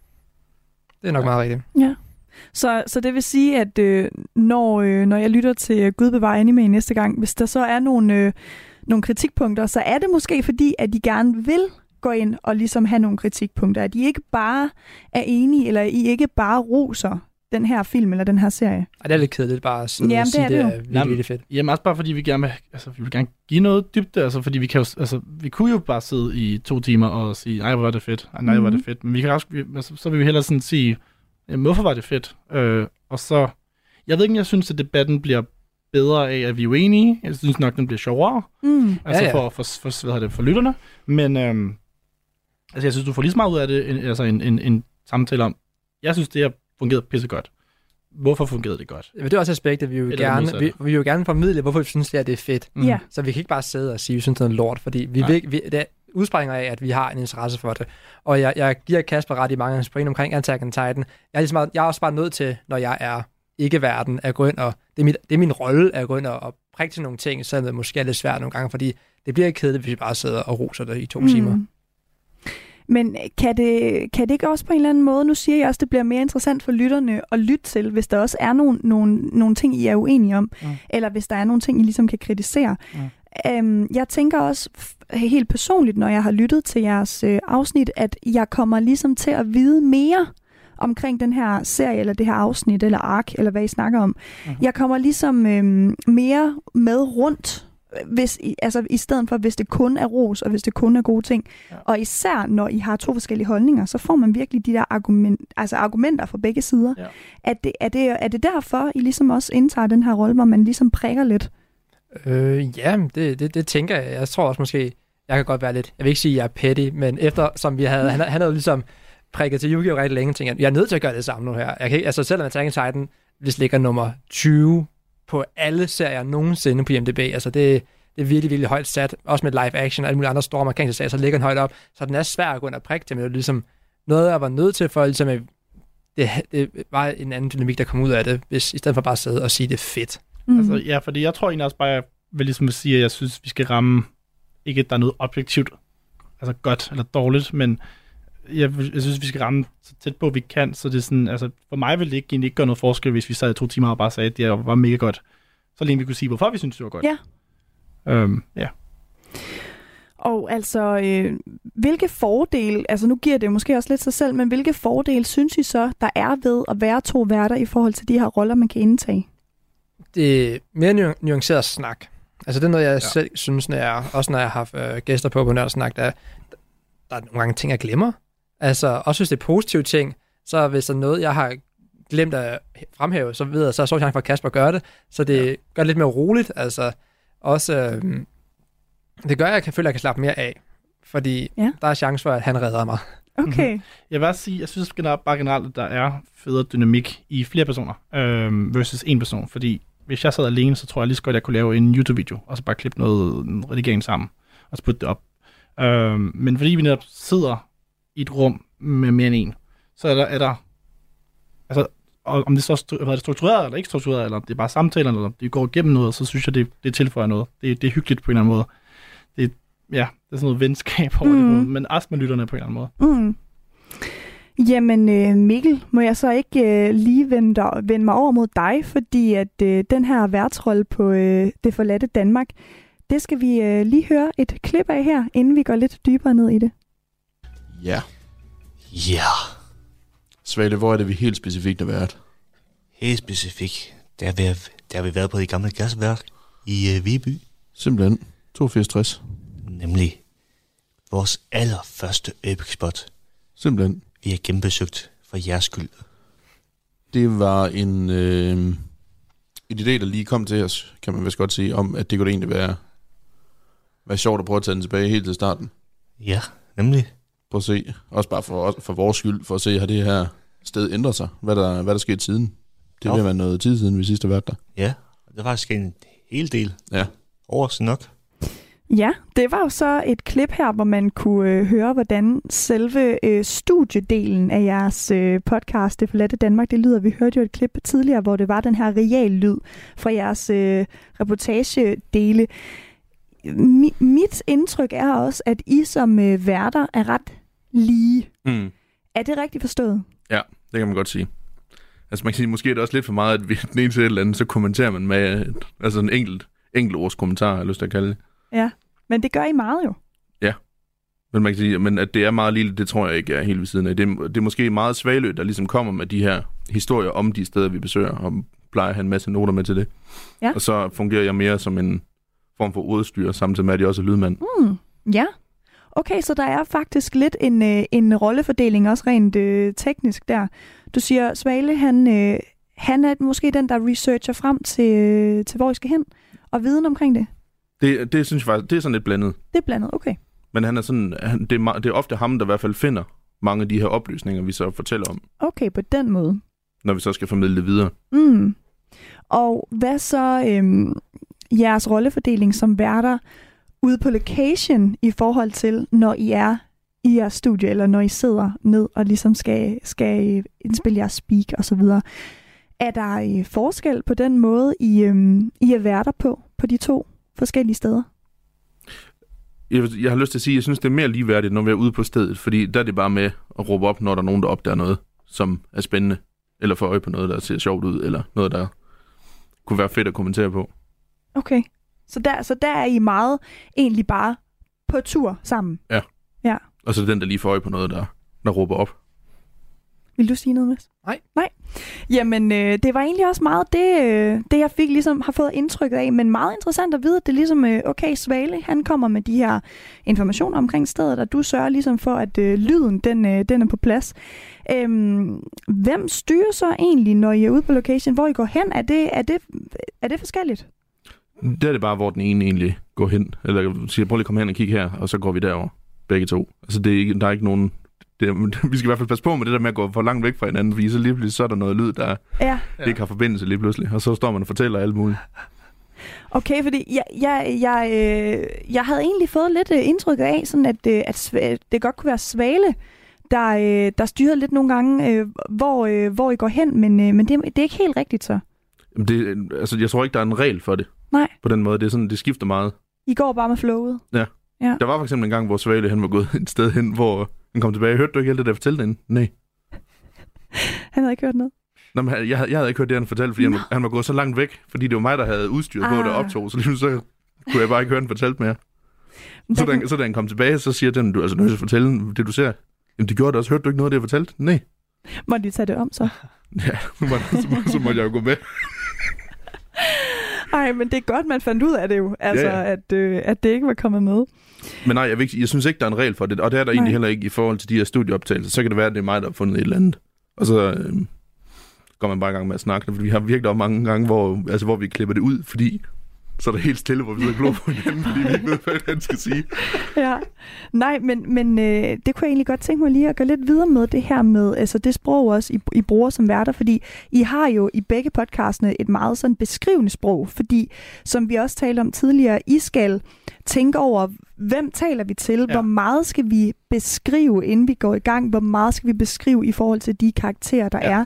Det er nok Ja. meget rigtigt. Så, så det vil sige, at øh, når, øh, når jeg lytter til øh, Gud bevare anime næste gang, hvis der så er nogle, øh, nogle kritikpunkter, så er det måske fordi, at de gerne vil gå ind og ligesom have nogle kritikpunkter. At I ikke bare er enige, eller I ikke bare roser den her film eller den her serie. Ej, det er lidt kedeligt bare at sidde Jamen, det sige, er det, det er virkelig, fedt. Jamen også bare fordi vi gerne vil, altså, vi vil gerne give noget dybde, altså fordi vi kan jo, altså vi kunne jo bare sidde i to timer og sige, nej hvor var det fedt, ej, nej hvor var det fedt, men vi kan også, vi, altså, så vil vi hellere sådan sige, jamen, hvorfor var det fedt, øh, og så, jeg ved ikke, om jeg synes, at debatten bliver bedre af, at vi er uenige, jeg synes nok, den bliver sjovere, Mm. altså Ja, ja. For, for, for, hvad hedder det, for lytterne, men øhm, altså jeg synes, du får lige så meget ud af det, en, altså en, en, en samtale om, jeg synes, det har fungeret pissegodt. Hvorfor fungerede det godt? Men det er også aspektet, vi vil, Eller gerne, vi, vi vil jo gerne formidle, hvorfor vi synes, det, er, det er fedt. Mm. Ja. Så vi kan ikke bare sidde og sige, at vi synes, det er noget lort, fordi vi, vil, vi det udspringer af, at vi har en interesse for det. Og jeg, jeg giver Kasper ret i mange af hans pointer omkring Attack on Titan. Jeg er, ligesom, jeg er også bare nødt til, når jeg er ikke-verden, at gå ind og... Det er, mit, det er min rolle at gå ind og, og prikke til nogle ting, selvom det måske er lidt svært nogle gange, fordi det bliver ikke kedeligt, hvis vi bare sidder og roser det i to mm. timer. Men kan det, kan det ikke også på en eller anden måde, nu siger jeg også, det bliver mere interessant for lytterne at lytte til, hvis der også er nogle, nogle, nogle ting, I er uenige om, Mm. eller hvis der er nogle ting, I ligesom kan kritisere. Mm. Øhm, jeg tænker også helt personligt, når jeg har lyttet til jeres øh, afsnit, at jeg kommer ligesom til at vide mere omkring den her serie, eller det her afsnit, eller ark, eller hvad I snakker om. Mhm. Jeg kommer ligesom øhm, mere med rundt, hvis, I- altså i stedet for, hvis det kun er ros, og hvis det kun er gode ting. Ja. Og især når I har to forskellige holdninger, så får man virkelig de der argument, altså argumenter fra begge sider. Ja. Er, det, er, det, er det derfor, I ligesom også indtager den her rolle, hvor man ligesom prikker lidt? Øh, ja, det, det, det tænker jeg. Jeg tror også måske, jeg kan godt være lidt, jeg vil ikke sige, at jeg er petty, men efter som vi havde, han, han havde ligesom prikket til Yu-Gi-Oh! rigtig længe, tænkte jeg, jeg er nødt til at gøre det samme nu her. Jeg kan ikke, altså selvom Attack on Titan, hvis ligger nummer 20 på alle serier nogensinde på IMDb, altså det, det er virkelig, virkelig højt sat, også med live action og alle mulige andre store amerikanske serier, så ligger den højt op, så den er svær at gå ind og prikke til, men det er ligesom noget, jeg var nødt til for, ligesom at det, det var en anden dynamik, der kom ud af det, hvis, i stedet for bare at sidde og sige, det er fedt. Mm. Altså, ja, fordi jeg tror egentlig også bare, jeg vil ligesom sige, at jeg synes, vi skal ramme, ikke at der er noget objektivt, altså godt eller dårligt, men jeg, jeg synes, vi skal ramme så tæt på, vi kan, så det er sådan, altså, for mig ville det ikke, egentlig ikke gøre noget forskel, hvis vi sad i to timer og bare sagde, at det var mega godt. Så længe vi kunne sige, hvorfor vi synes, det var godt. Ja. Øhm, ja. Og altså, øh, hvilke fordele, altså nu giver det måske også lidt sig selv, men hvilke fordele synes I så, der er ved at være to værter i forhold til de her roller, man kan indtage? Det er mere nu- nuanceret snak. Altså det er noget, jeg ja. selv synes, når jeg, også når jeg har haft øh, gæster på på Nørdsnak, der, der er nogle gange ting, jeg glemmer. Altså også hvis det er positive ting, så hvis der er noget, jeg har glemt at fremhæve, så ved jeg, så er så chance for, at Kasper gør det. Så det ja. gør det lidt mere roligt. Altså også, øh, det gør, at jeg kan føle, at jeg kan slappe mere af. Fordi Ja. der er chance for, at han redder mig. Okay. Jeg vil også sige, jeg synes generelt, bare generelt, at der er federe dynamik i flere personer øhm, versus en person. Fordi hvis jeg sad alene, så tror jeg lige så godt, at jeg kunne lave en YouTube-video, og så bare klippe noget en redigering sammen, og så putte det op. Øhm, men fordi vi netop sidder i et rum med mere end en, så er der, er der altså, og om det så er det, struktureret eller ikke struktureret, eller det er bare samtaler, eller det går igennem noget, så synes jeg, det, det tilføjer noget. Det, det er hyggeligt på en eller anden måde. Det, ja, det er sådan noget venskab over mm. Det, men også med lytterne på en eller anden måde. Mm. Jamen øh, Mikkel, må jeg så ikke øh, lige vende, dig, vende mig over mod dig, fordi at øh, den her værtsrolle på øh, Det forladte Danmark, det skal vi øh, lige høre et klip af her, inden vi går lidt dybere ned i det. Ja. Ja, Svale, hvor er det, vi helt specifikt har været? helt specifikt. Der har vi, der har vi været på det gamle gasværk i øh, Viby. Simpelthen 8260. Nemlig vores allerførste epic spot. Simpelthen. Vi har genbesøgt for jeres skyld. Det var en, øh, en idé, der lige kom til os, kan man vist godt sige, om at det kunne egentlig være, være sjovt at prøve at tage den tilbage helt til starten. Ja, nemlig. Prøv at se, også bare for, for vores skyld, for at se, har det her sted ændret sig? Hvad der, hvad der skete siden? Det vil være noget tid siden, vi sidst har været der. Ja, det var faktisk en hel del. Ja. Overraskende nok. Ja, det var jo så et klip her, hvor man kunne øh, høre, hvordan selve øh, studiedelen af jeres øh, podcast, Det forladte Danmark, det lyder. Vi hørte jo et klip tidligere, hvor det var den her real lyd fra jeres øh, reportagedele. Mi- mit indtryk er også, at I som øh, værter er ret lige. Mm. Er det rigtigt forstået? Ja, det kan man godt sige. Altså man kan sige, måske er det også lidt for meget, at vi den ene til et eller andet, så kommenterer man med et, altså en enkelt, enkelt ords kommentar, har jeg lyst til at kalde det. Ja, men det gør I meget jo. Men man kan sige, men at det er meget lille, det tror jeg ikke er helt ved siden af. Det er, det er måske meget svaglø, der ligesom kommer med de her historier om de steder, vi besøger, og plejer at have en masse noter med til det. Ja. Og så fungerer jeg mere som en form for udstyr, samtidig med, at jeg også er lydmand. Mm, ja. Okay, så der er faktisk lidt en, øh, en rollefordeling, også rent øh, teknisk der. Du siger, Svale, han, øh, han er måske den, der researcher frem til, øh, til, hvor I skal hen, og viden omkring det. Det, det synes jeg faktisk, det er sådan lidt blandet. Det er blandet, okay. Men han er sådan, han, det, er, det er ofte ham, der i hvert fald finder mange af de her oplysninger, vi så fortæller om, Okay, på den måde. når vi så skal formidle det videre. Mm. Og hvad så øhm, jeres rollefordeling som værter ude på location i forhold til, når I er i jeres studie, eller når I sidder ned og ligesom skal, skal indspille jeres speak og så videre. Er der øh, forskel på den måde, I, øhm, I er værter på, på de to forskellige steder? Jeg, jeg har lyst til at sige, at jeg synes, det er mere ligeværdigt, når vi er ude på stedet, fordi der er det bare med at råbe op, når der er nogen, der opdager noget, som er spændende, eller får øje på noget, der ser sjovt ud, eller noget, der kunne være fedt at kommentere på. Okay. Så der, så der er I meget egentlig bare på tur sammen. Og så er det den, der lige får øje på noget, der, der råber op. Vil du sige noget, Mads? Nej. Nej. Jamen, øh, det var egentlig også meget det, øh, det, jeg fik ligesom har fået indtrykket af, men meget interessant at vide, at det er ligesom, øh, okay, Svale, han kommer med de her informationer omkring stedet, og du sørger ligesom for, at øh, lyden, den, øh, den er på plads. Øhm, hvem styrer så egentlig, når I er ude på location, hvor I går hen? Er det, er det, er det forskelligt? Det er det bare, hvor den ene egentlig går hen. Eller siger, prøv lige at komme hen og kigge her, og så går vi derover begge to. Altså, det er ikke, der er ikke nogen... Det vi skal i hvert fald passe på med det der med at gå for langt væk fra hinanden, fordi så lige pludselig så er der noget lyd, der Ja. ja. ikke har forbindelse lige pludselig. Og så står man og fortæller alt muligt. Okay, fordi jeg, jeg, jeg, øh, jeg havde egentlig fået lidt øh, indtryk af, sådan at, øh, at Sva- det godt kunne være Svale, der, øh, der styrede lidt nogle gange, øh, hvor, øh, hvor I går hen, men, øh, men det, det er ikke helt rigtigt så. Jamen, Det, altså, jeg tror ikke, der er en regel for det. Nej. På den måde. Det, er sådan, det skifter meget. I går bare med flowet. Der var for eksempel en gang, hvor Svale han var gået et sted hen, hvor han kom tilbage. Hørte du ikke alt det, der fortalte den? Nej. Han havde ikke hørt noget. Nå, men jeg, havde- jeg havde ikke hørt det, han fortalte, fordi han, var- han var gået så langt væk, fordi det var mig, der havde udstyret ah. på, der Ah. optog, så lige så kunne jeg bare ikke høre, han fortalte mere. Så da, så da han kom tilbage, så siger den, du altså nødt til at fortælle det, du ser. Jamen, det gjorde det også. Hørte du ikke noget, af det jeg fortalte? Nej. Må de tage det om så? Ja, så må, så, må, så måtte jeg jo gå med. Nej, men det er godt, man fandt ud af det jo. Altså, Ja, ja. At, øh, at det ikke var kommet med. Men nej, jeg, ikke, jeg synes ikke, der er en regel for det, og det er der egentlig Nej. heller ikke i forhold til de her studieoptagelser. Så kan det være, at det er mig, der har fundet et eller andet. Og så øh, går man bare i gang med at snakke det, fordi vi har virkelig også mange gange, hvor, altså, hvor vi klipper det ud, fordi så er der helt stille, hvor vi sidder og glor på hinanden, fordi vi ikke ved, hvad han skal sige. Ja. Nej, men, men øh, det kunne jeg egentlig godt tænke mig lige at gå lidt videre med det her med, altså det sprog også, I, I bruger som værter, fordi I har jo i begge podcastene et meget sådan beskrivende sprog, fordi som vi også talte om tidligere, I skal tænke over, hvem taler vi til, ja. hvor meget skal vi beskrive, inden vi går i gang, hvor meget skal vi beskrive i forhold til de karakterer, der ja. er.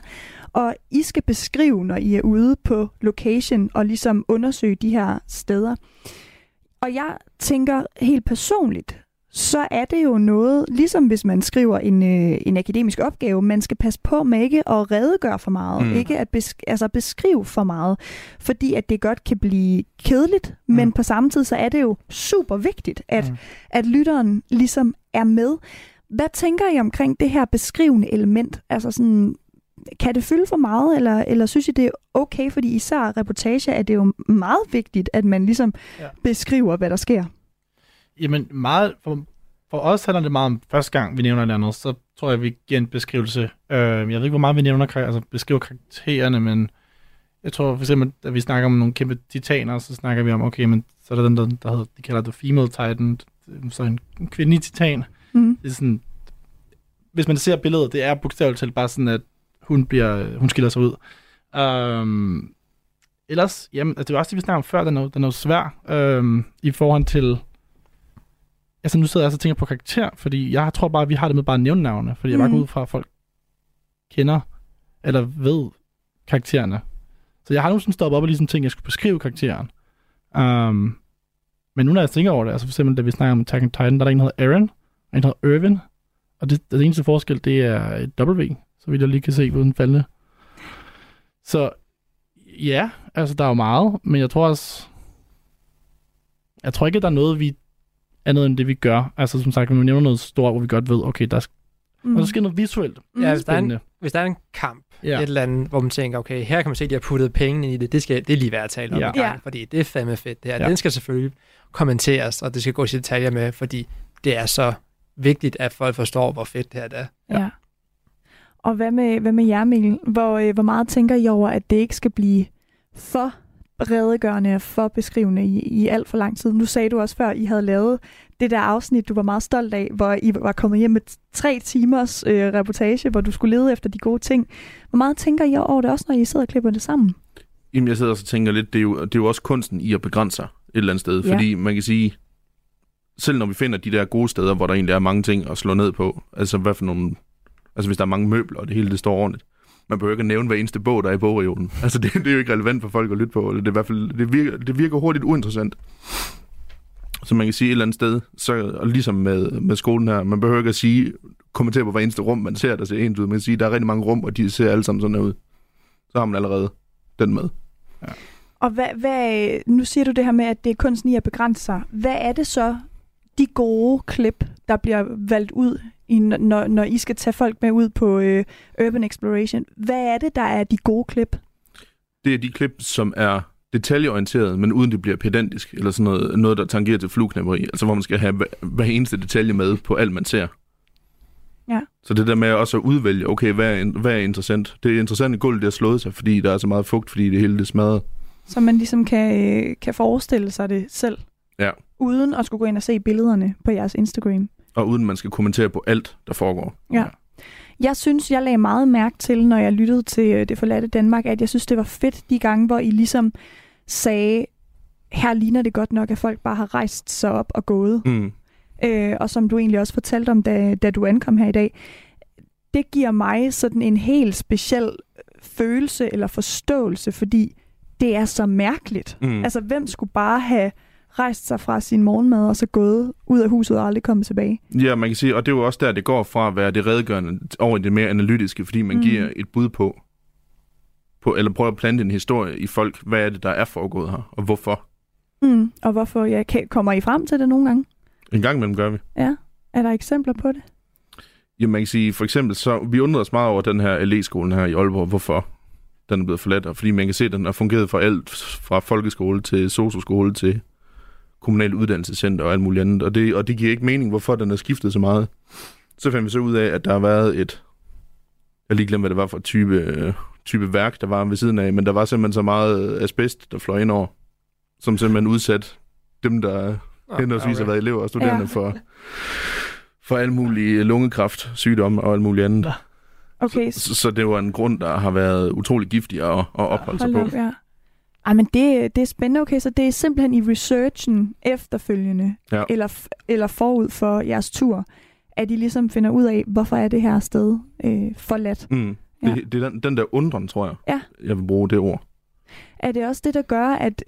Og I skal beskrive, når I er ude på location og ligesom undersøge de her steder. Og jeg tænker helt personligt, så er det jo noget, ligesom hvis man skriver en, øh, en akademisk opgave, man skal passe på med ikke at redegøre for meget, Mm. ikke at besk- altså beskrive for meget, fordi at det godt kan blive kedeligt, mm. men på samme tid så er det jo super vigtigt, at, mm. at lytteren ligesom er med. Hvad tænker I omkring det her beskrivende element? Altså sådan, kan det fylde for meget, eller, eller synes I, det er okay? Fordi især reportage er det jo meget vigtigt, at man ligesom ja. beskriver, hvad der sker. Jamen, meget, for, for os handler det meget om, første gang vi nævner et andet, så tror jeg, vi giver en beskrivelse. Øh, jeg ved ikke, hvor meget vi nævner, altså beskriver karaktererne, men jeg tror for eksempel, at vi snakker om nogle kæmpe titaner, så snakker vi om, okay, men så er der den, der, der hedder, de kalder det female titan, så en en kvindelig titan. Mm. Det er sådan, hvis man ser billedet, det er bogstaveligt talt bare sådan, at hun, bliver, hun skiller sig ud. Um, ellers, jamen, altså, det var også det, vi snakkede om før, den er, den er jo svær um, i forhold til, altså nu sidder jeg altså og tænker på karakter, fordi jeg tror bare, at vi har det med bare at nævne navne, fordi jeg bare Mhm. går ud fra, at folk kender eller ved karaktererne. Så jeg har nu sådan stoppet op og ligesom at jeg skulle beskrive karakteren. Um, men nu når jeg tænker over det, altså for eksempel, da vi snakker om Attack on Titan, der er der en, der hedder Aaron, og en, der hedder Irvin, og det, det eneste forskel, det er et W, så vidt jeg lige kan se uden faldende. Så ja, altså der er jo meget, men jeg tror også, jeg tror ikke, at der er noget, vi andet end det, vi gør. Altså som sagt, når vi nævner noget stort, hvor vi godt ved, okay, der, mm. Og der sker noget visuelt. Ja, hvis der, er en, Spændende. hvis der er en kamp, Ja. et eller andet, hvor man tænker, okay, her kan man se, at de har puttet penge ind i det, det, skal, det er lige værd at tale om Ja. gang, Ja. fordi det er fandme fedt det her. Ja. Den skal selvfølgelig kommenteres, og det skal gå i detaljer med, fordi det er så vigtigt, at folk forstår, hvor fedt det her er. Ja. ja. Og hvad med, hvad med jer, Mikkel? Hvor, øh, hvor meget tænker I over, at det ikke skal blive for redegørende og for beskrivende i, i alt for lang tid? Nu sagde du også før, I havde lavet det der afsnit, du var meget stolt af, hvor I var kommet hjem med tre timers øh, reportage, hvor du skulle lede efter de gode ting. Hvor meget tænker I over det også, når I sidder og klipper det sammen? Jamen, jeg sidder og tænker lidt, det er, jo, det er jo også kunsten i at begrænse sig et eller andet sted. Ja. Fordi man kan sige, selv når vi finder de der gode steder, hvor der egentlig er mange ting at slå ned på, altså hvad for nogle, altså hvis der er mange møbler, og det hele det står ordentligt, man behøver ikke at nævne hver eneste bog, der er i bogreolen. Altså det, det er jo ikke relevant for folk at lytte på, eller det, er i hvert fald, det, virker, det virker hurtigt uinteressant. Så man kan sige et eller andet sted, så, og ligesom med, med skolen her, man behøver ikke at sige, kommentere på hver eneste rum, man ser, der ser ens ud. Man kan sige, der er rigtig mange rum, og de ser alle sammen sådan her ud. Så har man allerede den med. Ja. Og hvad, hvad, nu siger du det her med, at det er kunsten i at begrænse sig. Hvad er det så, de gode klip, der bliver valgt ud, i, når, når I skal tage folk med ud på øh, Urban Exploration? Hvad er det, der er de gode klip? det er de klip, som er detaljeorienteret, men uden det bliver pedantisk, eller sådan noget, noget der tangerer til flueknæpperi. Altså hvor man skal have hver, hver eneste detalje med på alt, man ser. Ja. Så det der med også at udvælge, okay, hvad er, hvad er interessant? Det er interessant, at gulvet det har slået sig, fordi der er så meget fugt, fordi det hele det smadret. Så man ligesom kan, øh, kan forestille sig det selv, Ja. uden at skulle gå ind og se billederne på jeres Instagram. Og uden man skal kommentere på alt, der foregår. Ja. Jeg synes, jeg lagde meget mærke til, når jeg lyttede til øh, Det forladte Danmark, at jeg synes, det var fedt de gange, hvor I ligesom sagde, her ligner det godt nok, at folk bare har rejst sig op og gået. Mm. Øh, og som du egentlig også fortalte om, da, da du ankom her i dag. Det giver mig sådan en helt speciel følelse eller forståelse, fordi det er så mærkeligt. Mm. Altså, hvem skulle bare have rejst sig fra sin morgenmad og så gået ud af huset og aldrig kommet tilbage? Ja, man kan sige, og det er jo også der, det går fra at være det redegørende over i det mere analytiske, fordi man mm. giver et bud på, på, eller prøver at plante en historie i folk, hvad er det, der er foregået her, og hvorfor. Mm. Og hvorfor ja, kan, kommer I frem til det nogle gange? En gang imellem gør vi. Ja. Er der eksempler på det? Jamen, man kan sige, for eksempel, så vi undrede os meget over den her LE-skolen her i Aalborg. Hvorfor den er blevet forladt? Og fordi man kan se, at den har fungeret for alt, fra folkeskole til socioskole til kommunal uddannelsescenter og alt muligt andet. Og det, og det giver ikke mening, hvorfor den er skiftet så meget. Så fandt vi så ud af, at der har været et... Jeg lige glemt, hvad det var for type, øh, type værk, der var ved siden af, men der var simpelthen så meget asbest, der fløj ind over, som simpelthen udsat dem, der henholdsvis har været elever og studerende Ja. for, for alle mulige lungekræft, sygdomme og alt muligt andet. Okay, Så, så det var en grund, der har været utrolig giftig at, at opholde sig på. op, ja. Ej, men det, det er spændende. Okay, så det er simpelthen i researchen efterfølgende, Ja. eller, eller forud for jeres tur, at I ligesom finder ud af, hvorfor er det her sted øh, forladt. Mm. Ja. Det, det er den, den der undren, tror jeg, Ja. jeg vil bruge det ord. Er det også det, der gør, at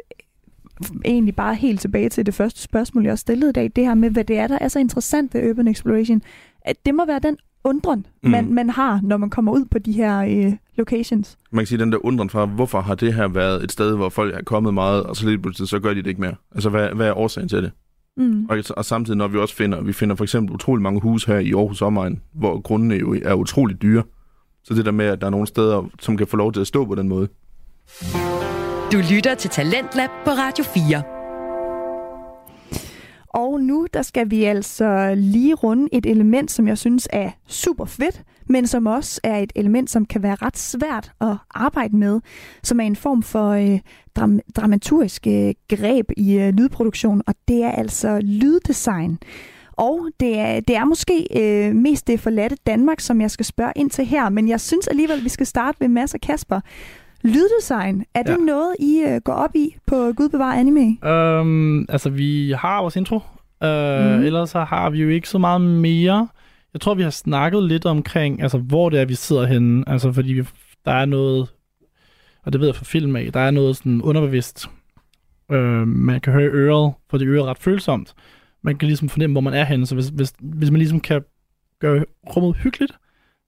egentlig bare helt tilbage til det første spørgsmål, jeg også stillede i dag, det her med, hvad det er, der er så interessant ved Urban Exploration, at det må være den undren, mm. man, man har, når man kommer ud på de her øh, locations. Man kan sige, den der undren fra, hvorfor har det her været et sted, hvor folk er kommet meget, og så lidt pludselig, så gør de det ikke mere. Altså, hvad, hvad er årsagen til det? Mm. Og, og samtidig, når vi også finder, vi finder for eksempel utrolig mange huse her i Aarhus omegn, hvor grundene jo er utrolig dyre. Så det der med, at der er nogle steder, som kan få lov til at stå på den måde. Du lytter til Talentlab på Radio 4. Og nu der skal vi altså lige runde et element, som jeg synes er super fedt, men som også er et element, som kan være ret svært at arbejde med, som er en form for øh, dram- dramaturgisk øh, greb i øh, lydproduktion, og det er altså lyddesign. Og det er, det er måske øh, mest det forladte Danmark, som jeg skal spørge ind til her, men jeg synes alligevel, vi skal starte med Mads og Kasper. Lyddesign, er det Ja. noget, I øh, går op i på Gud bevare anime? Um, altså, vi har vores intro. Mhm. mm. Ellers så har vi jo ikke så meget mere. Jeg tror, vi har snakket lidt omkring, altså, hvor det er, vi sidder henne. Altså, fordi vi, der er noget, og det ved jeg fra film af, der er noget sådan underbevidst. Uh, man kan høre øret, for det øret er ret følsomt. Man kan ligesom fornemme, hvor man er henne. Så hvis, hvis, hvis man ligesom kan gøre rummet hyggeligt,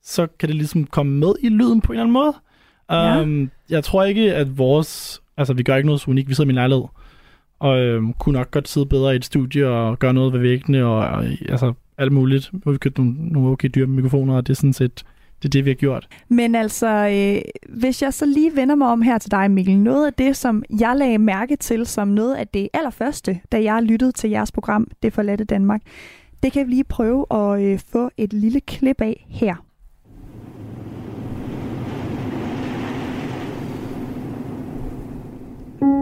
så kan det ligesom komme med i lyden på en eller anden måde. Ja. Um, jeg tror ikke, at vores... Altså, vi gør ikke noget så unikt. Vi sidder i min lejlighed. Og øhm, kunne nok godt sidde bedre i et studie og gøre noget ved væggene og, og altså alt muligt. Nu har vi købt nogle, nogle okay dyre mikrofoner, og det er sådan set det, er det vi har gjort. Men altså, øh, hvis jeg så lige vender mig om her til dig, Mikkel. Noget af det, som jeg lagde mærke til som noget af det allerførste, da jeg lyttede til jeres program, Det forladte Danmark, det kan vi lige prøve at øh, få et lille klip af her. Jamen,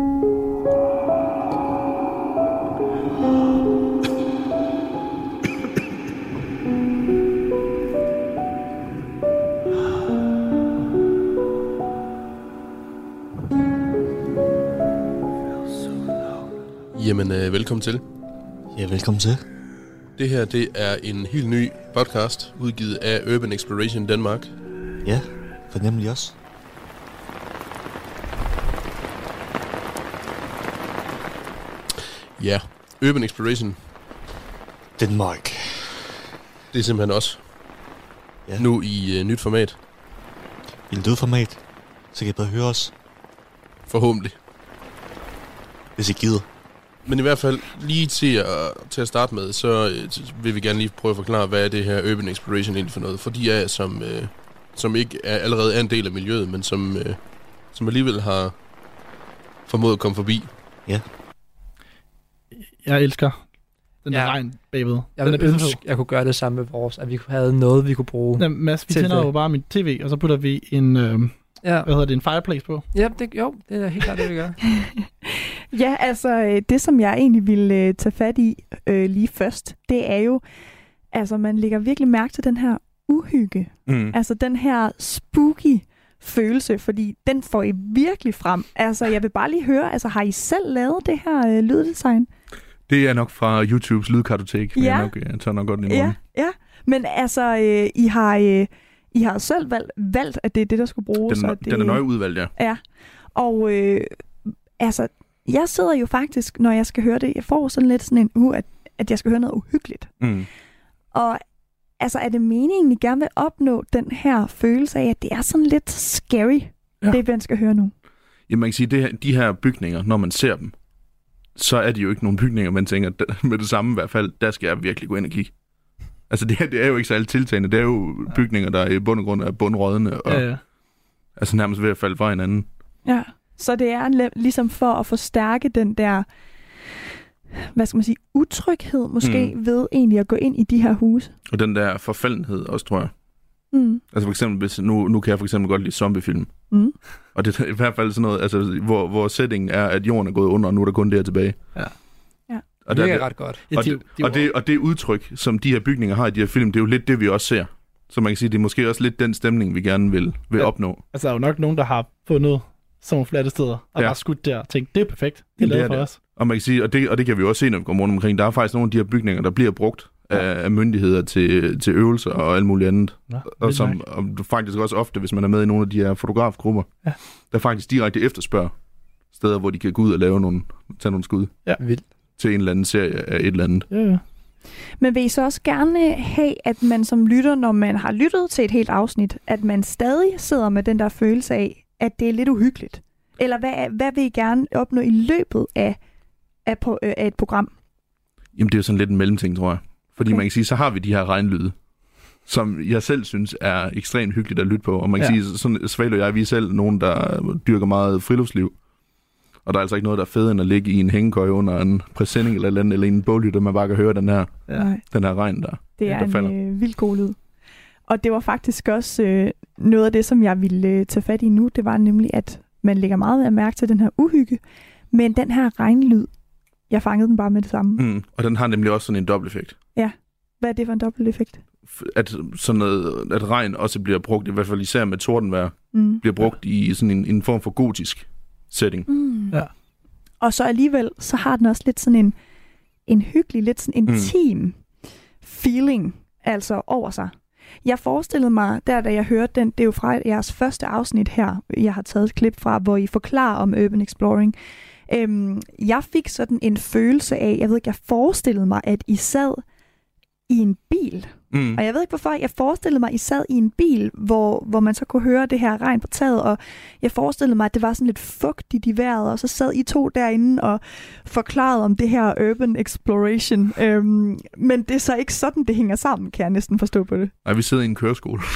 øh, velkommen til. Ja, velkommen til. Det her, det er en helt ny podcast, udgivet af Urban Exploration Danmark. Ja, fornemmelig også. Ja, Urban Exploration, Danmark. det er simpelthen os. Ja. Nu i øh, nyt format, I lydformat, så kan I bare høre os, forhåbentlig. hvis I gider. Men i hvert fald, lige til at, til at starte med, så øh, vil vi gerne lige prøve at forklare, hvad er det her Urban Exploration egentlig for noget. For de af jer, som, øh, som ikke er, allerede er en del af miljøet, men som, øh, som alligevel har formået at komme forbi. Jeg elsker den der Ja. regn bagved. Jeg den ønske, jeg kunne gøre det samme med vores, at vi havde noget, vi kunne bruge. Ja, Mads, vi Til tænder det. jo bare mit tv, og så putter vi en, øh, Ja, hvad hedder det, en fireplace på. ja det, jo, det er helt klart det, vi gør. Ja, altså øh, det, som jeg egentlig ville øh, tage fat i øh, lige først, det er jo, altså man lægger virkelig mærke til den her uhygge. Mm. Altså den her spooky følelse, fordi den får I virkelig frem. Altså jeg vil bare lige høre, altså har I selv lavet det her øh, lyddesign? Det er nok fra YouTubes lydkartotek, vil Ja. jeg nok, jeg tager nok godt ind i Ja, munden. ja. Men altså, øh, I har... Øh, I har selv valgt, valgt, at det er det, der skulle bruges. Den, og det, den er nøje udvalgt, ja. Ja, og øh, altså, jeg sidder jo faktisk, når jeg skal høre det, jeg får sådan lidt sådan en uge, at, at jeg skal høre noget uhyggeligt. Mm. Og altså, er det meningen, I gerne vil opnå den her følelse af, at det er sådan lidt scary, Ja. ja. det man skal høre nu? Jamen, man kan sige, det her, de her bygninger, når man ser dem, så er de jo ikke nogle bygninger, man tænker, "Der- med det samme i hvert fald, der skal jeg virkelig gå ind og kigge. Altså, det, er- det er jo ikke særlig tiltagende. Det er jo bygninger, der i bund og grund er bundrådende, og Ja, ja. altså nærmest ved at falde fra hinanden. Ja, så det er ligesom for at forstærke den der, hvad skal man sige, utryghed måske mm. ved egentlig at gå ind i de her huse. Og den der forfaldenhed også, tror jeg. Mm. Altså for eksempel, hvis, nu, nu kan jeg for eksempel godt lide zombiefilm. Mm. Og det er i hvert fald sådan noget, altså, hvor, hvor settingen er, at jorden er gået under, og nu er der kun det her tilbage. Ja. Ja. Og, Det der, virker ret godt. Ja, og, de- det, de og, det, og det udtryk, som de her bygninger har i de her film, det er jo lidt det, vi også ser. Så man kan sige, det er måske også lidt den stemning, vi gerne vil, vil Ja. opnå. Altså, der er jo nok nogen, der har fundet sådan nogle flatte steder, og Ja. ja. bare skudt der og tænkt, det er perfekt. Det er det lavet er for det. os. Og man kan sige, og det, og det kan vi også se, når vi går rundt omkring, der er faktisk nogle af de her bygninger, der bliver brugt af, af myndigheder til, til øvelser og alt muligt andet. Nå, Og som og faktisk også ofte, hvis man er med i nogle af de her fotografgrupper, Ja. der faktisk direkte efterspørger steder, hvor de kan gå ud og lave nogle, tage nogle skud Vildt. til en eller anden serie af et eller andet. Ja, ja. Men vil I så også gerne have, at man som lytter, når man har lyttet til et helt afsnit, at man stadig sidder med den der følelse af, at det er lidt uhyggeligt? Eller hvad, hvad vil I gerne opnå i løbet af, af, på, øh, af et program? Jamen, det er jo sådan lidt en mellemting, tror jeg. Fordi Okay. man kan sige, så har vi de her regnlyde, som jeg selv synes er ekstremt hyggeligt at lytte på. Og man kan Ja. sige, sådan Svale og jeg, vi er selv nogen, der dyrker meget friluftsliv. Og der er altså ikke noget, der er fedt end at ligge i en hængekøj under en præsending eller, eller, andet, eller en bålhytte, man bare kan høre den her, Ja. Nej. den her regn der. Det er der en falder. øh, vild god lyd. Og det var faktisk også øh, noget af det, som jeg ville øh, tage fat i nu. Det var nemlig, at man lægger meget at mærke til den her uhygge. Men den her regnlyd, jeg fangede den bare med det samme. Mm. Mm. Og den har nemlig også sådan en dobbelteffekt. Hvad er det for en dobbelt effekt? F- At, sådan noget, at regn også bliver brugt, i hvert fald især med tordenvejr, Mm. bliver brugt i sådan en, en form for gotisk setting. Mm. Ja. Og så alligevel, så har den også lidt sådan en, en hyggelig, lidt sådan intim mm. feeling altså over sig. Jeg forestillede mig, der da jeg hørte den, det er jo fra jeres første afsnit her, jeg har taget et klip fra, hvor I forklarer om urban exploring. Øhm, jeg fik sådan en følelse af, jeg ved ikke, jeg forestillede mig, at I sad i en bil. Mm. Og jeg ved ikke hvorfor, jeg forestillede mig, at I sad i en bil, hvor, hvor man så kunne høre det her regn på taget, og jeg forestillede mig, at det var sådan lidt fugtigt i vejret, og så sad I to derinde og forklarede om det her urban exploration. Øhm, men det er så ikke sådan, det hænger sammen, kan jeg næsten forstå på det. Ej, vi sidder i en køreskole,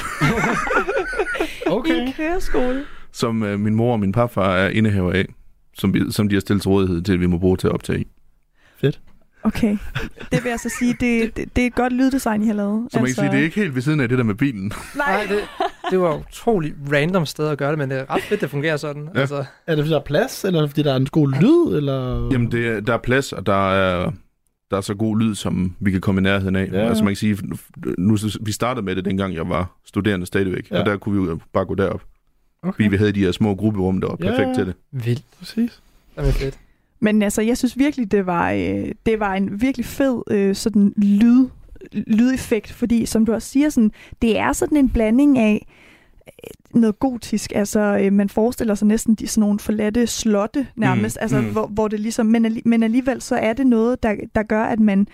I Okay. en køreskole. som øh, min mor og min papfar er indehaver af, som, vi, som de har stillet til rådighed til, at vi må bruge til at optage i. Okay, det vil jeg så sige, det, det, det er et godt lyddesign, I har lavet. Så man kan sige, det er ikke helt ved siden af det der med bilen. Nej, det, det var utrolig random sted at gøre det, men det er ret fedt, det fungerer sådan. Ja. Altså, Er det fordi, der er plads, eller er det fordi, der er en god lyd, eller? Jamen, det, er- der er plads, og der er, der er så god lyd, som vi kan komme i nærheden af. Ja. Altså man kan sige, nu, vi startede med det, dengang jeg var studerende stadigvæk, Ja. og der kunne vi jo bare gå derop. okay. Fordi vi havde de her små grupperum, der var perfekt ja. til det. vildt. Præcis. Det er fedt. Men altså, jeg synes virkelig, det var, øh, det var en virkelig fed øh, sådan lyd, lydeffekt, fordi som du også siger, sådan, det er sådan en blanding af øh, noget gotisk, altså øh, man forestiller sig næsten de sådan nogle forladte slotte nærmest, Mm, altså mm. Hvor, hvor det ligesom, men, alli- men alligevel så er det noget, der, der gør, at man,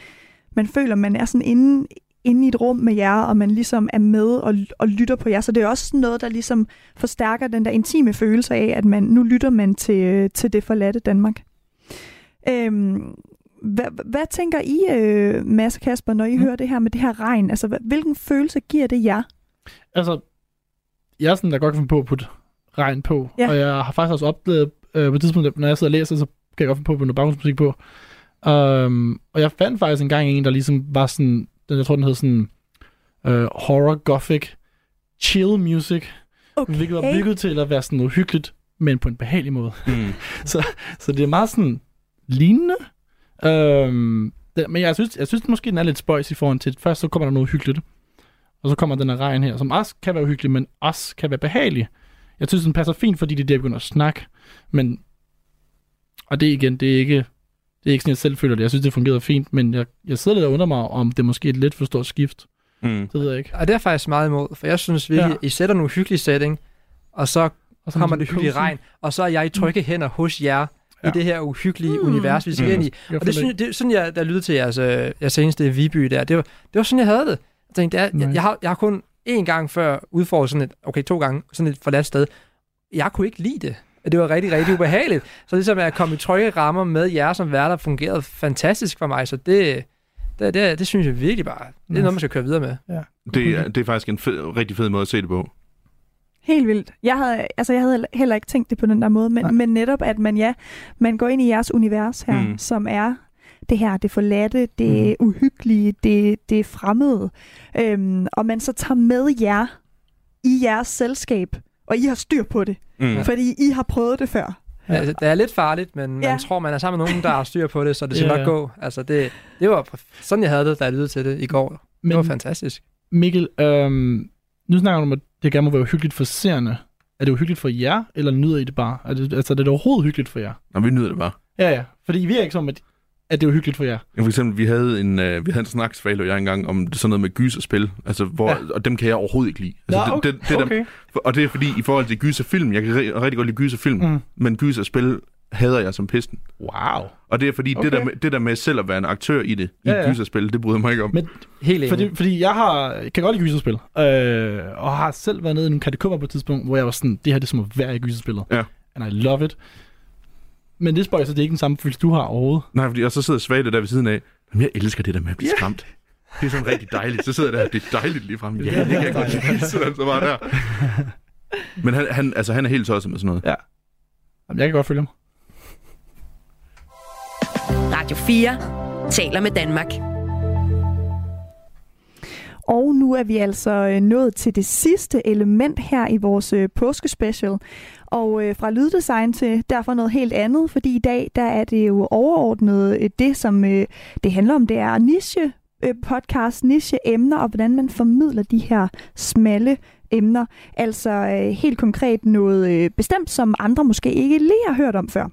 man føler, man er sådan inde, inde i et rum med jer, og man ligesom er med og, og lytter på jer, så det er også noget, der ligesom forstærker den der intime følelse af, at man nu lytter man til, øh, til det forladte Danmark. Øhm, hvad, hvad tænker I, øh, Mads og Kasper, når I mm. hører det her med det her regn? Altså, hvilken følelse giver det jer? Altså, jeg er sådan, der godt kan finde på at putte regn på. Ja. Og jeg har faktisk også oplevet øh, på et tidspunkt, når jeg sidder og læser, så kan jeg godt finde på at putte noget baggrundsmusik på. Um, og jeg fandt faktisk en gang en, der ligesom var sådan, den, jeg tror, den hed sådan uh, horror gothic chill music, okay. hvilket var bygget til at være sådan noget hyggeligt, men på en behagelig måde. Mm. Så det er meget sådan lignende. Um, det, men jeg synes, jeg synes måske, den er lidt spøjs i forhold til, først så kommer der noget hyggeligt, og så kommer den her regn her, som også kan være hyggelig, men også kan være behagelig. Jeg synes, den passer fint, fordi det er der, begynder at snakke. Men, og det igen, det er ikke, det er ikke sådan, jeg selv føler det. Jeg synes, det fungerede fint, men jeg, jeg sidder lidt og undrer mig, om det måske er et lidt for stort skift. Mm. Det ved jeg ikke. Og det er faktisk meget imod, for jeg synes virkelig, Ja. I sætter nogle hyggelige setting, og så Og så kommer det hyggelige regn, og så er jeg i trygge hænder hos jer Ja. i det her uhyggelige Mm. univers, vi skal Mm. ind i. Og det, synes, det er sådan, jeg, der lyttede til jeres, øh, jeres seneste Viby der. Det var, det var sådan, jeg havde det. Jeg tænkte, jeg, jeg, jeg, har, jeg har kun én gang før udfordret sådan et, okay, to gange, sådan et forladt sted. Jeg kunne ikke lide det. det var rigtig, rigtig ubehageligt. Så ligesom at komme i trygge rammer med jer som værter fungerede fantastisk for mig, så det, det, det, det synes jeg virkelig bare, det er noget, man skal køre videre med. Ja. Det, er- det er faktisk en fed, rigtig fed måde at se det på. Helt vildt. Jeg havde, altså, jeg havde heller ikke tænkt det på den der måde, men, men netop, at man, ja, man går ind i jeres univers her, Mm. som er det her, det forladte, det mm. uhyggelige, det, det fremmede, øhm, og man så tager med jer i jeres selskab, og I har styr på det, Mm. fordi I har prøvet det før. Ja. Altså, det er lidt farligt, men Ja. man tror, man er sammen med nogen, der har styr på det, så det skal Ja, nok ja. gå. Altså, det, det var sådan, jeg havde det, da jeg lyttede til det i går. Men Det var fantastisk. Mikkel, øhm, nu snakker du om, at det gerne må være uhyggeligt for seerne. Er det uhyggeligt for jer, eller nyder I det bare? Er det, altså, er det overhovedet hyggeligt for jer? Nå, vi nyder det bare. Ja, ja. Fordi I virker ikke som, at, at det er uhyggeligt for jer. Ja, for eksempel, vi havde en, øh, vi havde en snak, Svalo og jeg engang, om sådan noget med gyserspil, altså, hvor, Ja. og dem kan jeg overhovedet ikke lide. Altså, Nå, okay. det, det, det der, okay. og det er fordi, i forhold til gyserfilm, jeg kan ri- rigtig godt lide gyserfilm, mm. men gyserspil hader jeg som pisten. Wow. Og det er fordi, okay. det, der med, det der med selv at være en aktør i det, i Ja, ja, ja. et gyserspil, det bryder jeg mig ikke om. Men Helt enig. fordi, fordi jeg har, kan godt lide gyserspil, øh, og har selv været nede i nogle katakomber på et tidspunkt, hvor jeg var sådan, det her det er som at være i gyserspillet. Ja. And I love it. Men det spørger så, det er ikke den samme følelse, du har overhovedet. Nej, fordi, og så sidder Svale der ved siden af, Jamen, jeg elsker det der med at blive Ja. skræmt. Det er sådan rigtig dejligt. Så sidder jeg der, det er dejligt lige frem. Ja, det kan jeg godt lide. Så sidder han så bare der. Men han, han, altså, han er helt tosset med sådan noget. Jamen, jeg kan godt følge ham. Radio 4 taler med Danmark. Og nu er vi altså øh, nået til det sidste element her i vores øh, påskespecial. Og øh, fra lyddesign til derfor noget helt andet, fordi i dag der er det jo overordnet øh, det, som øh, det handler om, det er niche øh, podcast, niche emner, og hvordan man formidler de her smalle emner. Altså øh, helt konkret noget øh, bestemt, som andre måske ikke lige har hørt om før.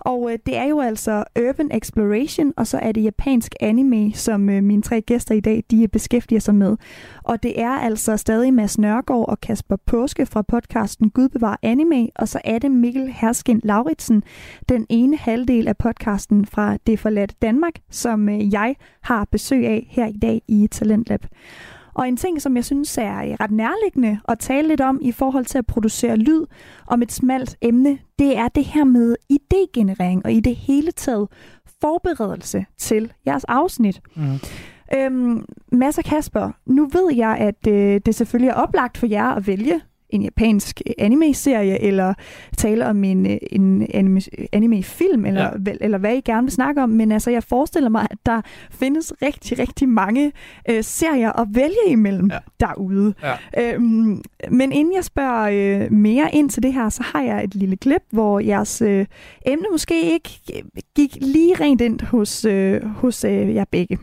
Og øh, det er jo altså Urban Exploration, og så er det japansk anime, som øh, mine tre gæster i dag de øh, beskæftiger sig med. Og det er altså stadig Mads Nørgaard og Kasper Påske fra podcasten Gud bevar anime, og så er det Mikkel Herskin Lauritsen, den ene halvdel af podcasten fra Det forladte Danmark, som øh, jeg har besøg af her i dag i Talentlab. Og en ting, som jeg synes er øh, ret nærliggende at tale lidt om i forhold til at producere lyd om et smalt emne, det er det her med idégenerering og i det hele taget forberedelse til jeres afsnit. Mm. Øhm, Mads og Kasper, nu ved jeg, at øh, det selvfølgelig er oplagt for jer at vælge en japansk øh, anime-serie, eller tale om en, øh, en anime, anime-film, eller, Ja. eller hvad I gerne vil snakke om. Men altså, jeg forestiller mig, at der findes rigtig, rigtig mange øh, serier at vælge imellem Ja. ja. derude. Ja. Øhm, men inden jeg spørger øh, mere ind til det her, så har jeg et lille klip, hvor jeres øh, emne måske ikke øh, gik lige rent ind hos, øh, hos øh, jer begge.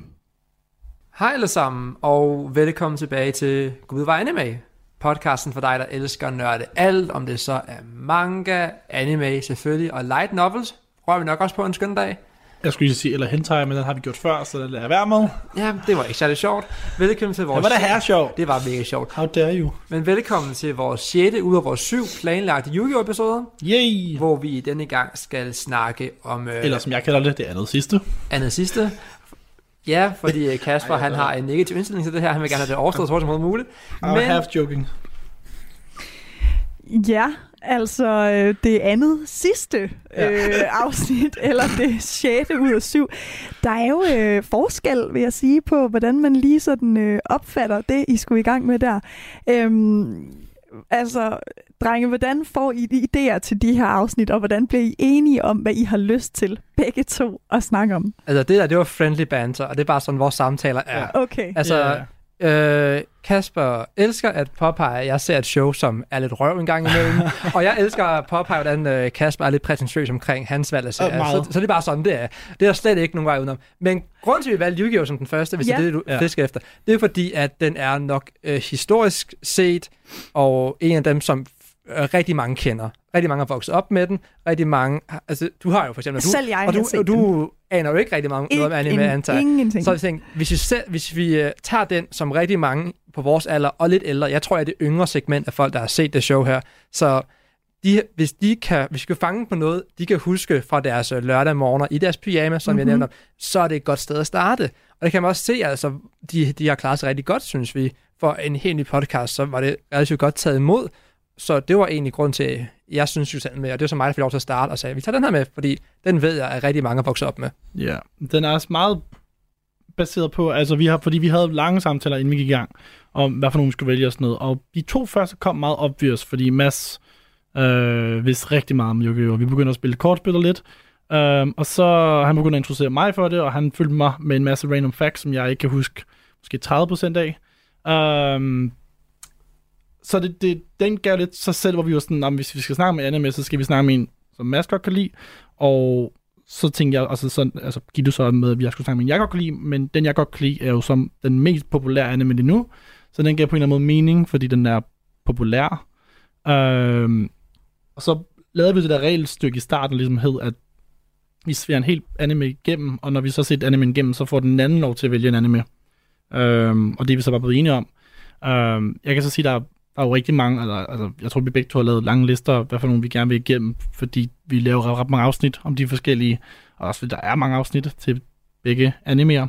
Hej alle sammen, og velkommen tilbage til Gud var anime. Podcasten for dig, der elsker at nørde alt, om det så er manga, anime selvfølgelig, og light novels. Rører vi nok også på en skøn dag. Jeg skulle lige sige, eller hentai, men den har vi gjort før, så det lader jeg være med. Ja, det var ikke særlig sjovt. Velkommen til Det vores... var det her sjov. Det var mega sjovt. How dare you? Men velkommen til vores 6. ud af vores syv planlagte Yu-Gi-Oh! episoder, Yay! hvor vi denne gang skal snakke om øh, Eller som jeg kalder det, det andet sidste. andet sidste. Ja, fordi øh, Kasper han har en negativ indstilling til det her. Han vil gerne have det overstået så hurtigt som muligt. I'm Men- half joking. Ja, altså øh, det andet sidste Ja. øh, afsnit, eller det sjette ud af syv. Der er jo øh, forskel, vil jeg sige, på hvordan man lige sådan øh, opfatter det, I skulle i gang med der. Øhm, altså, drenge, hvordan får I de idéer til de her afsnit, og hvordan bliver I enige om, hvad I har lyst til, begge to, at snakke om? Altså det der, det var friendly banter, og det er bare sådan, vores samtaler er. Okay. Altså, Ja. Øh, Kasper elsker at påpege, at jeg ser et show, som er lidt røv en gang imellem. og jeg elsker at påpege, hvordan øh, Kasper er lidt prætentiøs omkring hans valg af serier. meget. Så, så det er bare sådan, det er. Det er der slet ikke nogen vej udenom. Men grund til, at vi valgte Yu-Gi-Oh! som den første, hvis Ja. det er det, du Ja. ja. fisker efter, det er fordi, at den er nok øh, historisk set, og en af dem, som øh, rigtig mange kender. Rigtig mange har vokset op med den. Rigtig mange... Altså, du har jo for eksempel... Du, Selv jeg og du, og du aner jo ikke rigtig meget, noget om anime, Ingen- antager. Ingenting. Så jeg tænkte, hvis vi, selv, hvis vi uh, tager den, som rigtig mange på vores alder og lidt ældre, jeg tror, jeg er det yngre segment af folk, der har set det show her, så de, hvis de kan, hvis vi kan fange på noget, de kan huske fra deres øh, lørdag morgener i deres pyjama, som mm-hmm. jeg Mhm. nævner, så er det et godt sted at starte. Og det kan man også se, altså, de, de har klaret sig rigtig godt, synes vi. For en helt ny podcast, så var det relativt godt taget imod så det var egentlig grund til, jeg synes, jo selv med, og det var så mig, der fik lov til at starte og sagde, vi tager den her med, fordi den ved jeg, at rigtig mange har vokset op med. Ja, den er også meget baseret på, altså vi har, fordi vi havde lange samtaler, inden vi gik i gang, om hvad for nogen vi skulle vælge og sådan noget. Og de to første kom meget obvious, fordi Mads øh, vidste rigtig meget om Yu-Gi-Oh! Vi begyndte at spille kortspil lidt, øh, og så han begyndte at introducere mig for det, og han fyldte mig med en masse random facts, som jeg ikke kan huske måske 30% af. Øh, så det, det, den gav lidt sig selv, hvor vi var sådan, hvis vi skal snakke med anime, så skal vi snakke med en, som Mads godt kan lide, og så tænkte jeg, altså, så, altså gik du så med, at jeg skulle snakke med en, jeg godt kan lide, men den, jeg godt kan lide, er jo som den mest populære anime lige nu, så den gav på en eller anden måde mening, fordi den er populær. Øhm, og så lavede vi det der regelstykke i starten, ligesom hed, at vi sværer en helt anime igennem, og når vi så ser animen anime igennem, så får den anden lov til at vælge en anime. Øhm, og det er vi så bare blevet enige om. Øhm, jeg kan så sige, at der er der er jo rigtig mange, altså, altså jeg tror, vi begge to har lavet lange lister, hvad for nogle vi gerne vil igennem, fordi vi laver ret mange afsnit om de forskellige, og også der er mange afsnit til begge animer.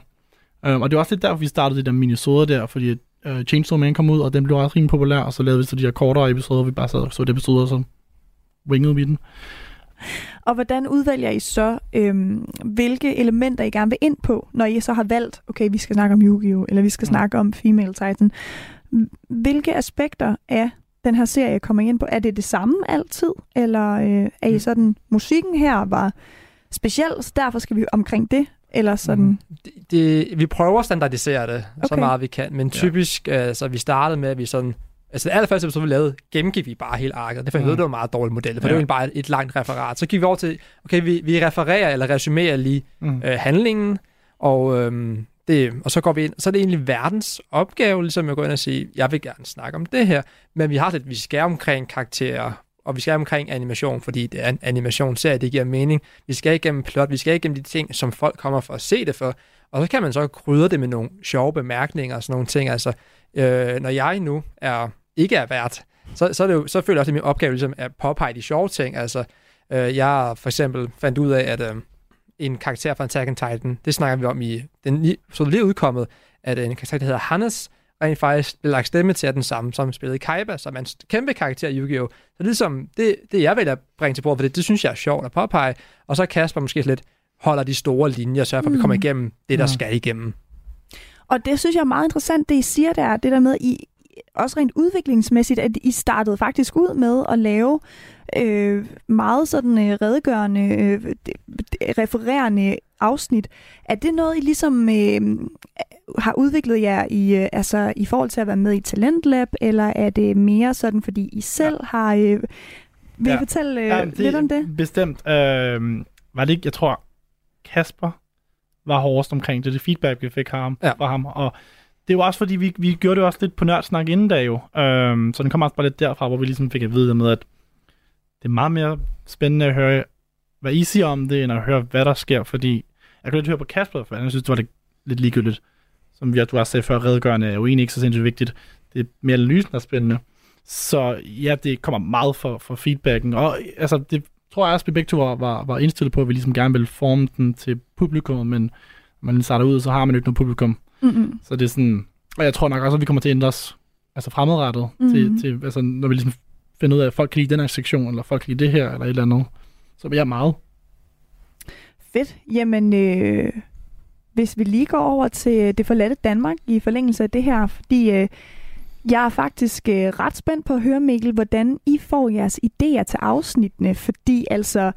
Um, og det var også lidt derfor, vi startede det der minisoder der, fordi uh, Chainsaw Man kom ud, og den blev også rimelig populær, og så lavede vi så de her kortere episoder, vi bare sad og så det episoder, og så wingede vi den. Og hvordan udvælger I så, øhm, hvilke elementer I gerne vil ind på, når I så har valgt, okay, vi skal snakke om Yu-Gi-Oh!, eller vi skal mm. snakke om Female Titan. Hvilke aspekter af den her serie kommer I ind på? Er det det samme altid? Eller øh, er I mm. sådan, musikken her var speciel, så derfor skal vi omkring det? Eller sådan? Mm. Det, det, vi prøver at standardisere det okay. så meget vi kan, men typisk, ja. altså vi startede med, at vi sådan, altså det allerførste episode, vi lavede, gennemgik vi bare helt arket. Det fandt mm. det var en meget dårlig model, for ja. det var bare et langt referat. Så gik vi over til, okay, vi, vi refererer eller resumerer lige mm. øh, handlingen, og øhm, det, og så går vi ind, så er det egentlig verdens opgave, ligesom at gå ind og sige, jeg vil gerne snakke om det her, men vi har lidt, vi skal omkring karakterer, og vi skal omkring animation, fordi det er en animationsserie, det giver mening. Vi skal igennem plot, vi skal igennem de ting, som folk kommer for at se det for, og så kan man så krydre det med nogle sjove bemærkninger og sådan nogle ting. Altså, øh, når jeg nu er ikke er vært, så, så, er det jo, så føler jeg også, at min opgave ligesom at påpege de sjove ting. Altså, øh, jeg for eksempel fandt ud af, at øh, en karakter fra Attack on Titan. Det snakker vi om i den så lige udkommet, at en karakter, der hedder Hannes, rent faktisk blev lagt stemme til den samme, som spillede Kaiba, som er en kæmpe karakter i Yu-Gi-Oh! Så ligesom, det, det jeg vil at bringe til bord, for det, det synes jeg er sjovt at påpege, og så Kasper måske lidt holder de store linjer, sørger for, at vi kommer mm. igennem det, der ja. skal igennem. Og det synes jeg er meget interessant, det I siger der, det der med, I, også rent udviklingsmæssigt, at I startede faktisk ud med at lave øh, meget sådan øh, redegørende, øh, refererende afsnit. Er det noget, I ligesom øh, har udviklet jer i, øh, altså, i forhold til at være med i Talentlab, eller er det mere sådan, fordi I selv ja. har... Øh, vil ja. I fortælle øh, ja, det, lidt om det? Bestemt. Øh, var det ikke, jeg tror, Kasper var hårdest omkring det, det feedback, vi fik ham, ja. fra ham, og det er jo også fordi, vi, vi gjorde det også lidt på nørdsnak inden da jo. Øhm, så den kommer også bare lidt derfra, hvor vi ligesom fik at vide med, at det er meget mere spændende at høre, hvad I siger om det, end at høre, hvad der sker, fordi jeg kan lidt høre på Kasper, for jeg synes, det var lidt, lidt ligegyldigt. Som vi, du også sagde før, redegørende er jo egentlig ikke så sindssygt vigtigt. Det er mere analysen, der er spændende. Så ja, det kommer meget for, for feedbacken. Og altså, det tror jeg også, vi begge to var, var, var indstillet på, at vi ligesom gerne ville forme den til publikum, men når man starter ud, så har man jo ikke noget publikum. Mm-hmm. Så det er sådan, og jeg tror nok også, at vi kommer til at ændre os altså fremadrettet, mm-hmm. til, til, altså, når vi ligesom finde ud af, at folk kan lide den her sektion, eller folk kan lide det her, eller et eller andet. Så jeg er meget. Fedt. Jamen, øh, hvis vi lige går over til øh, det forladte Danmark i forlængelse af det her, fordi øh, jeg er faktisk øh, ret spændt på at høre, Mikkel, hvordan I får jeres idéer til afsnittene, fordi altså,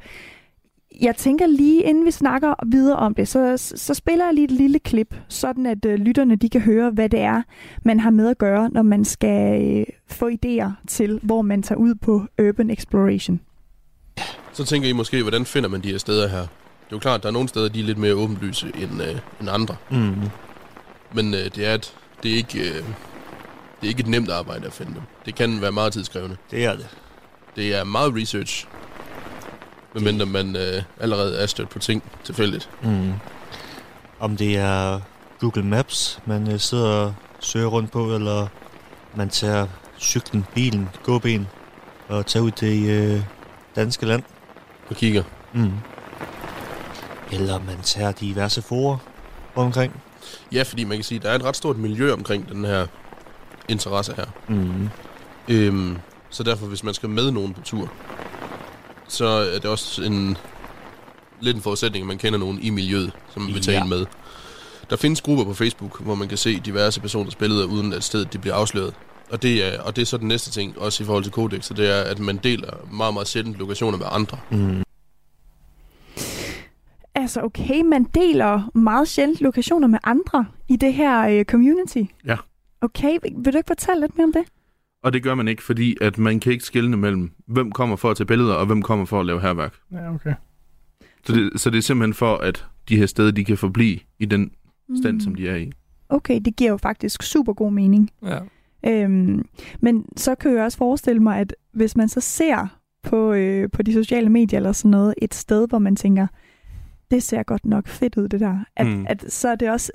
jeg tænker lige, inden vi snakker videre om det, så, så spiller jeg lige et lille klip, sådan at øh, lytterne de kan høre, hvad det er, man har med at gøre, når man skal øh, få idéer til, hvor man tager ud på Urban Exploration. Så tænker I måske, hvordan finder man de her steder her? Det er jo klart, der er nogle steder, de er lidt mere åbenlyse end, øh, end andre. Mm. Men øh, det, er et, det, er ikke, øh, det er ikke et nemt arbejde at finde dem. Det kan være meget tidskrævende. Det er det. Det er meget research medmindre man øh, allerede er stødt på ting tilfældigt. Mm. Om det er Google Maps, man øh, sidder og søger rundt på, eller man tager cyklen, bilen, gåben og tager ud til øh, danske land. Og kigger. Mm. Eller man tager diverse forer omkring. Ja, fordi man kan sige, at der er et ret stort miljø omkring den her interesse her. Mm. Øhm, Så derfor, hvis man skal med nogen på tur, så er det også en lidt en forudsætning, at man kender nogen i miljøet, som man vil tage Ja. med. Der findes grupper på Facebook, hvor man kan se diverse personers billeder, uden at stedet de bliver afsløret. Og det, er, og det er så den næste ting, også i forhold til Codex, så det er, at man deler meget, meget sjældent lokationer med andre. Mm. Altså okay, man deler meget sjældent lokationer med andre i det her øh, community. Ja. Okay, vil, vil du ikke fortælle lidt mere om det? Og det gør man ikke, fordi at man kan ikke skelne mellem, hvem kommer for at tage billeder, og hvem kommer for at lave herværk. Ja, okay. Så det, så det er simpelthen for, at de her steder, de kan forblive i den stand, Mm. som de er i. Okay, det giver jo faktisk super god mening. Ja. Øhm, men så kan jeg også forestille mig, at hvis man så ser på, øh, på de sociale medier eller sådan noget, et sted, hvor man tænker, det ser godt nok fedt ud, det der. At, Mm. at så er det også,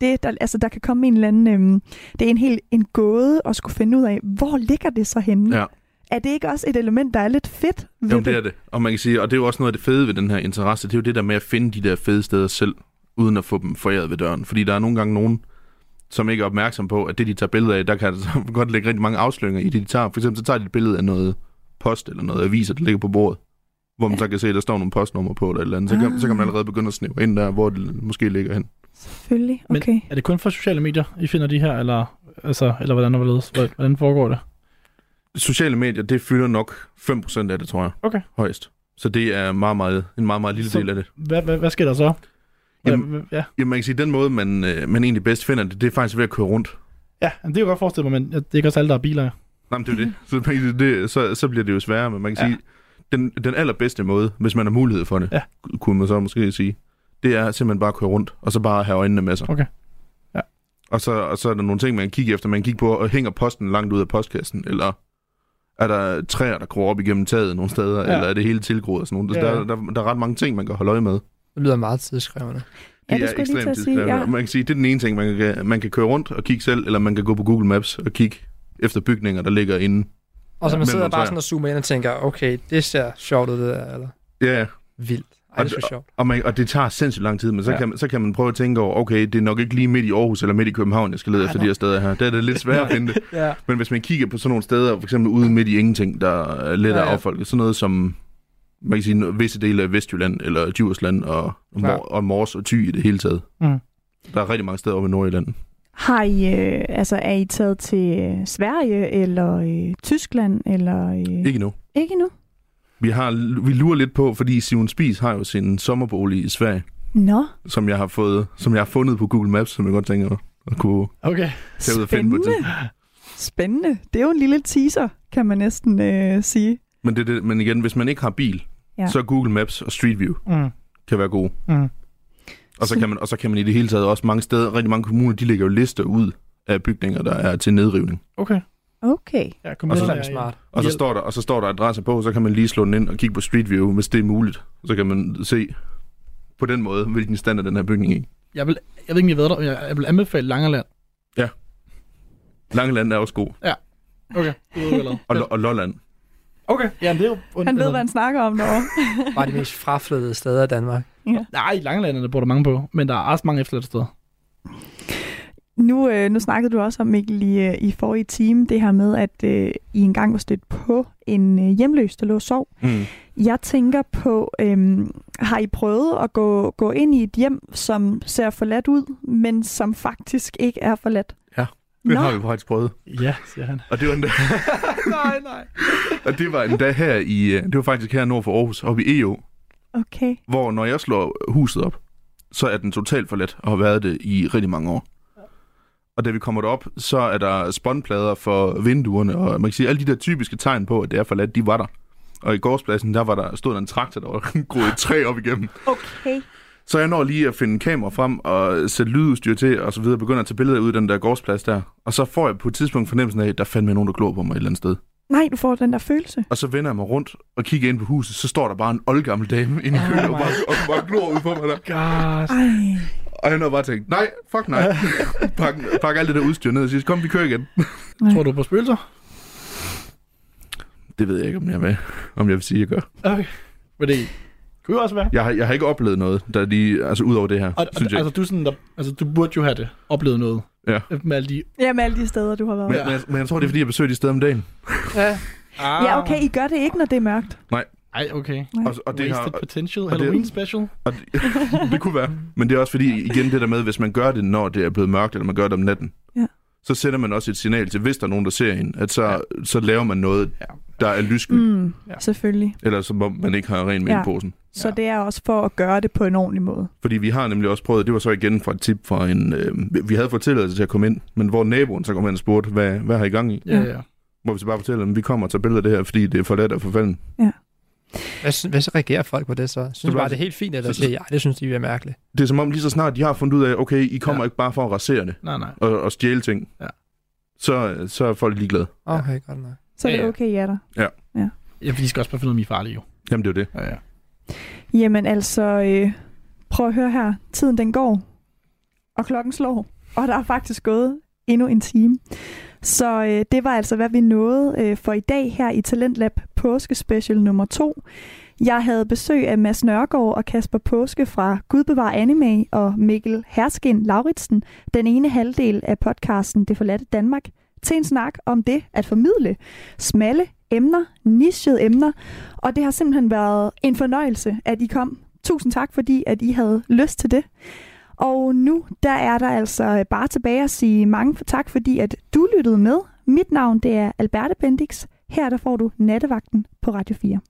det, der, altså der kan komme en eller anden, øhm, det er en helt en gåde at skulle finde ud af, hvor ligger det så henne? Ja. Er det ikke også et element, der er lidt fedt ved Jamen, det er det. Og man kan sige, og det er jo også noget af det fede ved den her interesse, det er jo det der med at finde de der fede steder selv, uden at få dem foræret ved døren. Fordi der er nogle gange nogen, som ikke er opmærksom på, at det, de tager billeder af, der kan altså godt ligge rigtig mange afsløringer i det, de tager. For eksempel så tager de et billede af noget post eller noget aviser, der ligger på bordet, hvor man så kan se, at der står nogle postnummer på eller et eller andet. Så kan, så kan man allerede begynde at snæve ind der, hvor det måske ligger hen. Selvfølgelig, Men- okay. Er det kun for sociale medier, I finder de her, eller, altså, eller hvordan, hvorledes? hvordan foregår det? Sociale medier, det fylder nok 5% af det, tror jeg. Okay. Højst. Så det er meget, meget, en meget, meget lille Så- del af det. Hvad, hvad, hvad sker der så? Jamen- ja, Jamen, man kan sige, at den måde, man, øh, man egentlig bedst finder det, det er faktisk ved at køre rundt. ja, det kan jeg godt forestille mig, men det er ikke også alle, der har biler. Nej, men det er det. Så, det, så, så bliver det jo sværere, men man kan Ja. ja. sige, den, den allerbedste måde, hvis man har mulighed for det, Ja. kunne man så måske sige, det er simpelthen bare at køre rundt, og så bare have øjnene med sig. Okay. Ja. Og så, og så er der nogle ting, man kan kigge efter. Man kan kigge på, og hænger posten langt ud af postkassen, eller er der træer, der gror op igennem taget nogle steder, Ja. eller er det hele tilgroet og sådan noget. Ja. Der, der, der er ret mange ting, man kan holde øje med. Det lyder meget tidskrævende. Ja, det er jeg lige sige, ja. Man kan sige, det er den ene ting, man kan, man kan køre rundt og kigge selv, eller man kan gå på Google Maps og kigge efter bygninger, der ligger inde. Og så man sidder bare sådan og zoomer ind og tænker, okay, det ser sjovt ud, det der, eller Ja, ja. vildt. Ej, det er det- sjovt. Og, man, og det tager sindssygt lang tid, men så, Ja. kan, man, så kan man prøve at tænke over, okay, det er nok ikke lige midt i Aarhus eller midt i København, jeg skal lede efter nå. de her steder her. Der er det lidt svært at finde det. Ja. Men hvis man kigger på sådan nogle steder, for eksempel ude midt i ingenting, der er let Ja, ja. affolke, sådan noget som, man kan sige, visse dele af Vestjylland, eller Djursland, og, og. Mor, og Mors og Thy i det hele taget. Mm. Der er rigtig mange steder oppe i Nordjylland. Har I, øh, altså, er I taget til øh, Sverige eller øh, Tyskland? Eller, øh, Ikke nu. Ikke endnu? Vi, har, vi lurer lidt på, fordi Simon Spies har jo sin sommerbolig i Sverige, Nå, som jeg har, fået, som jeg har fundet på Google Maps, som jeg godt tænker at kunne Okay. tage ud og finde på et spændende. Det er jo en lille teaser, kan man næsten øh, sige. Men, det, det, men igen, hvis man ikke har bil, Ja. ja. så Google Maps og Street View Mm. kan være gode. Mm. Og så, kan man, og så kan man i det hele taget også mange steder, rigtig mange kommuner, de lægger jo lister ud af bygninger, der er til nedrivning. Okay. Okay. Ja, kom Og Det så- er smart. Og så står, der, og så står der adresser på, så kan man lige slå den ind og kigge på Street View, hvis det er muligt. Så kan man se på den måde, hvilken stand er den her bygning i. Jeg vil, jeg ved ikke, om jeg ved der, men jeg, jeg vil anbefale Langerland. Langeland er også god. Okay, det ved jeg allerede. Og, og Lolland. Okay, ja, det er jo... Han ved, hvad han snakker om derovre. Bare de mest fraflyttede steder i Danmark. Nej, Langerland bor der mange på, men der er også mange efterladte steder. Nu, øh, nu snakkede du også om, Mikkel, i, øh, i forrige time, det her med, at øh, I engang var stødt på en øh, hjemløs, der lå og sov. Mm. Jeg tænker på, øhm, har I prøvet at gå, gå ind i et hjem, som ser forladt ud, men som faktisk ikke er forladt? Ja, Det Nå. har vi faktisk prøvet. Ja, siger han. Og det var endda, nej, nej. og det var endda her i, øh, det var faktisk her nord for Aarhus, oppe i EO, Okay. hvor når jeg slår huset op, så er den totalt forladt og har været det i rigtig mange år. Og da vi kommer derop, så er der spåndplader for vinduerne, og man kan sige, alle de der typiske tegn på, at det er forladt, de var der. Og i gårdspladsen, der var der, stod der en traktor, der var groet et træ op igennem. Okay. Så jeg når lige at finde kamera frem og sætte lydudstyr til, og så videre, begynder at tage billeder ud af den der gårdsplads der. Og så får jeg på et tidspunkt fornemmelsen af, at der fandme nogen, der glor på mig et eller andet sted. Nej, du får den der følelse. Og så vender jeg mig rundt og kigger ind på huset, så står der bare en oldgammel dame inde i køen, og bare, og bare glor ud på mig der. God. Ej. Og jeg har bare tænkt, nej, fuck nej. pak, pak alt det der udstyr ned og siger, kom, vi kører igen. Tror du på spøgelser? Det ved jeg ikke, om jeg vil, om jeg vil sige, at jeg gør. Okay. Det kunne jo også være. Jeg har, jeg har ikke oplevet noget, der lige, altså ud over det her, Og, og, synes jeg altså, du, sådan, der, altså, du burde jo have det. Oplevet noget. Ja. Med alle de... Ja, med alle de steder, du har været. Men, Ja. men, jeg- men jeg tror, det er, fordi jeg besøger de steder om dagen. Ja, Ah. Ja, okay, I gør det ikke, når det er mørkt. Ej, okay. Nej. Og, og det, Wasted har, potential. det- Halloween special. og det, det kunne være. Men det er også fordi, igen det der med, hvis man gør det, når det er blevet mørkt, eller man gør det om natten, Ja. så sætter man også et signal til, hvis der er nogen, der ser en, at så, ja. så laver man noget, der er lyssky, mm. Mm, Ja. selvfølgelig. eller som om man ikke har ren med Ja. i posen. Så Ja. det er også for at gøre det på en ordentlig måde. Fordi vi har nemlig også prøvet, det var så igen fra et tip fra en, øh, vi havde fået tilladelse til at komme ind, men hvor naboen så kom hen og spurgte, hvad, hvad har I gang i? Ja, ja. Hvor vi så bare fortæller dem, vi kommer og tager billeder af det her, fordi det er for let at forfalde. Hvad, sy- hvad så reagerer folk på det så? Synes Så de bare, det er helt fint, eller så- siger ja, det synes de er mærkeligt? Det er som om lige så snart de har fundet ud af, okay, I kommer ja. Ja. ikke bare for at rasere det Nej, nej. og, og stjæle ting, Ja. så, så er folk ligeglade. Okay, godt nok. Så Ja, det er ja. okay, ja der. Ja, for de skal også bare finde ud af, at I er farlige, jo. Jamen det er jo det. Ja, ja. Jamen altså, øh, prøv at høre her. Tiden den går, og klokken slår, og der er faktisk gået endnu en time. Så øh, det var altså, hvad vi nåede øh, for i dag her i Talentlab Påskespecial nummer 2. Jeg havde besøg af Mads Nørgaard og Kasper Påske fra Gudbevar Anime og Mikkel Herskin Lauritsen, den ene halvdel af podcasten Det forladte Danmark, til en snak om det at formidle smalle emner, nichede emner, og det har simpelthen været en fornøjelse, at I kom. Tusind tak, fordi at I havde lyst til det. Og nu der er der altså bare tilbage at sige mange for tak, fordi at du lyttede med. Mit navn det er Alberte Bendix. Her der får du nattevagten på Radio 4.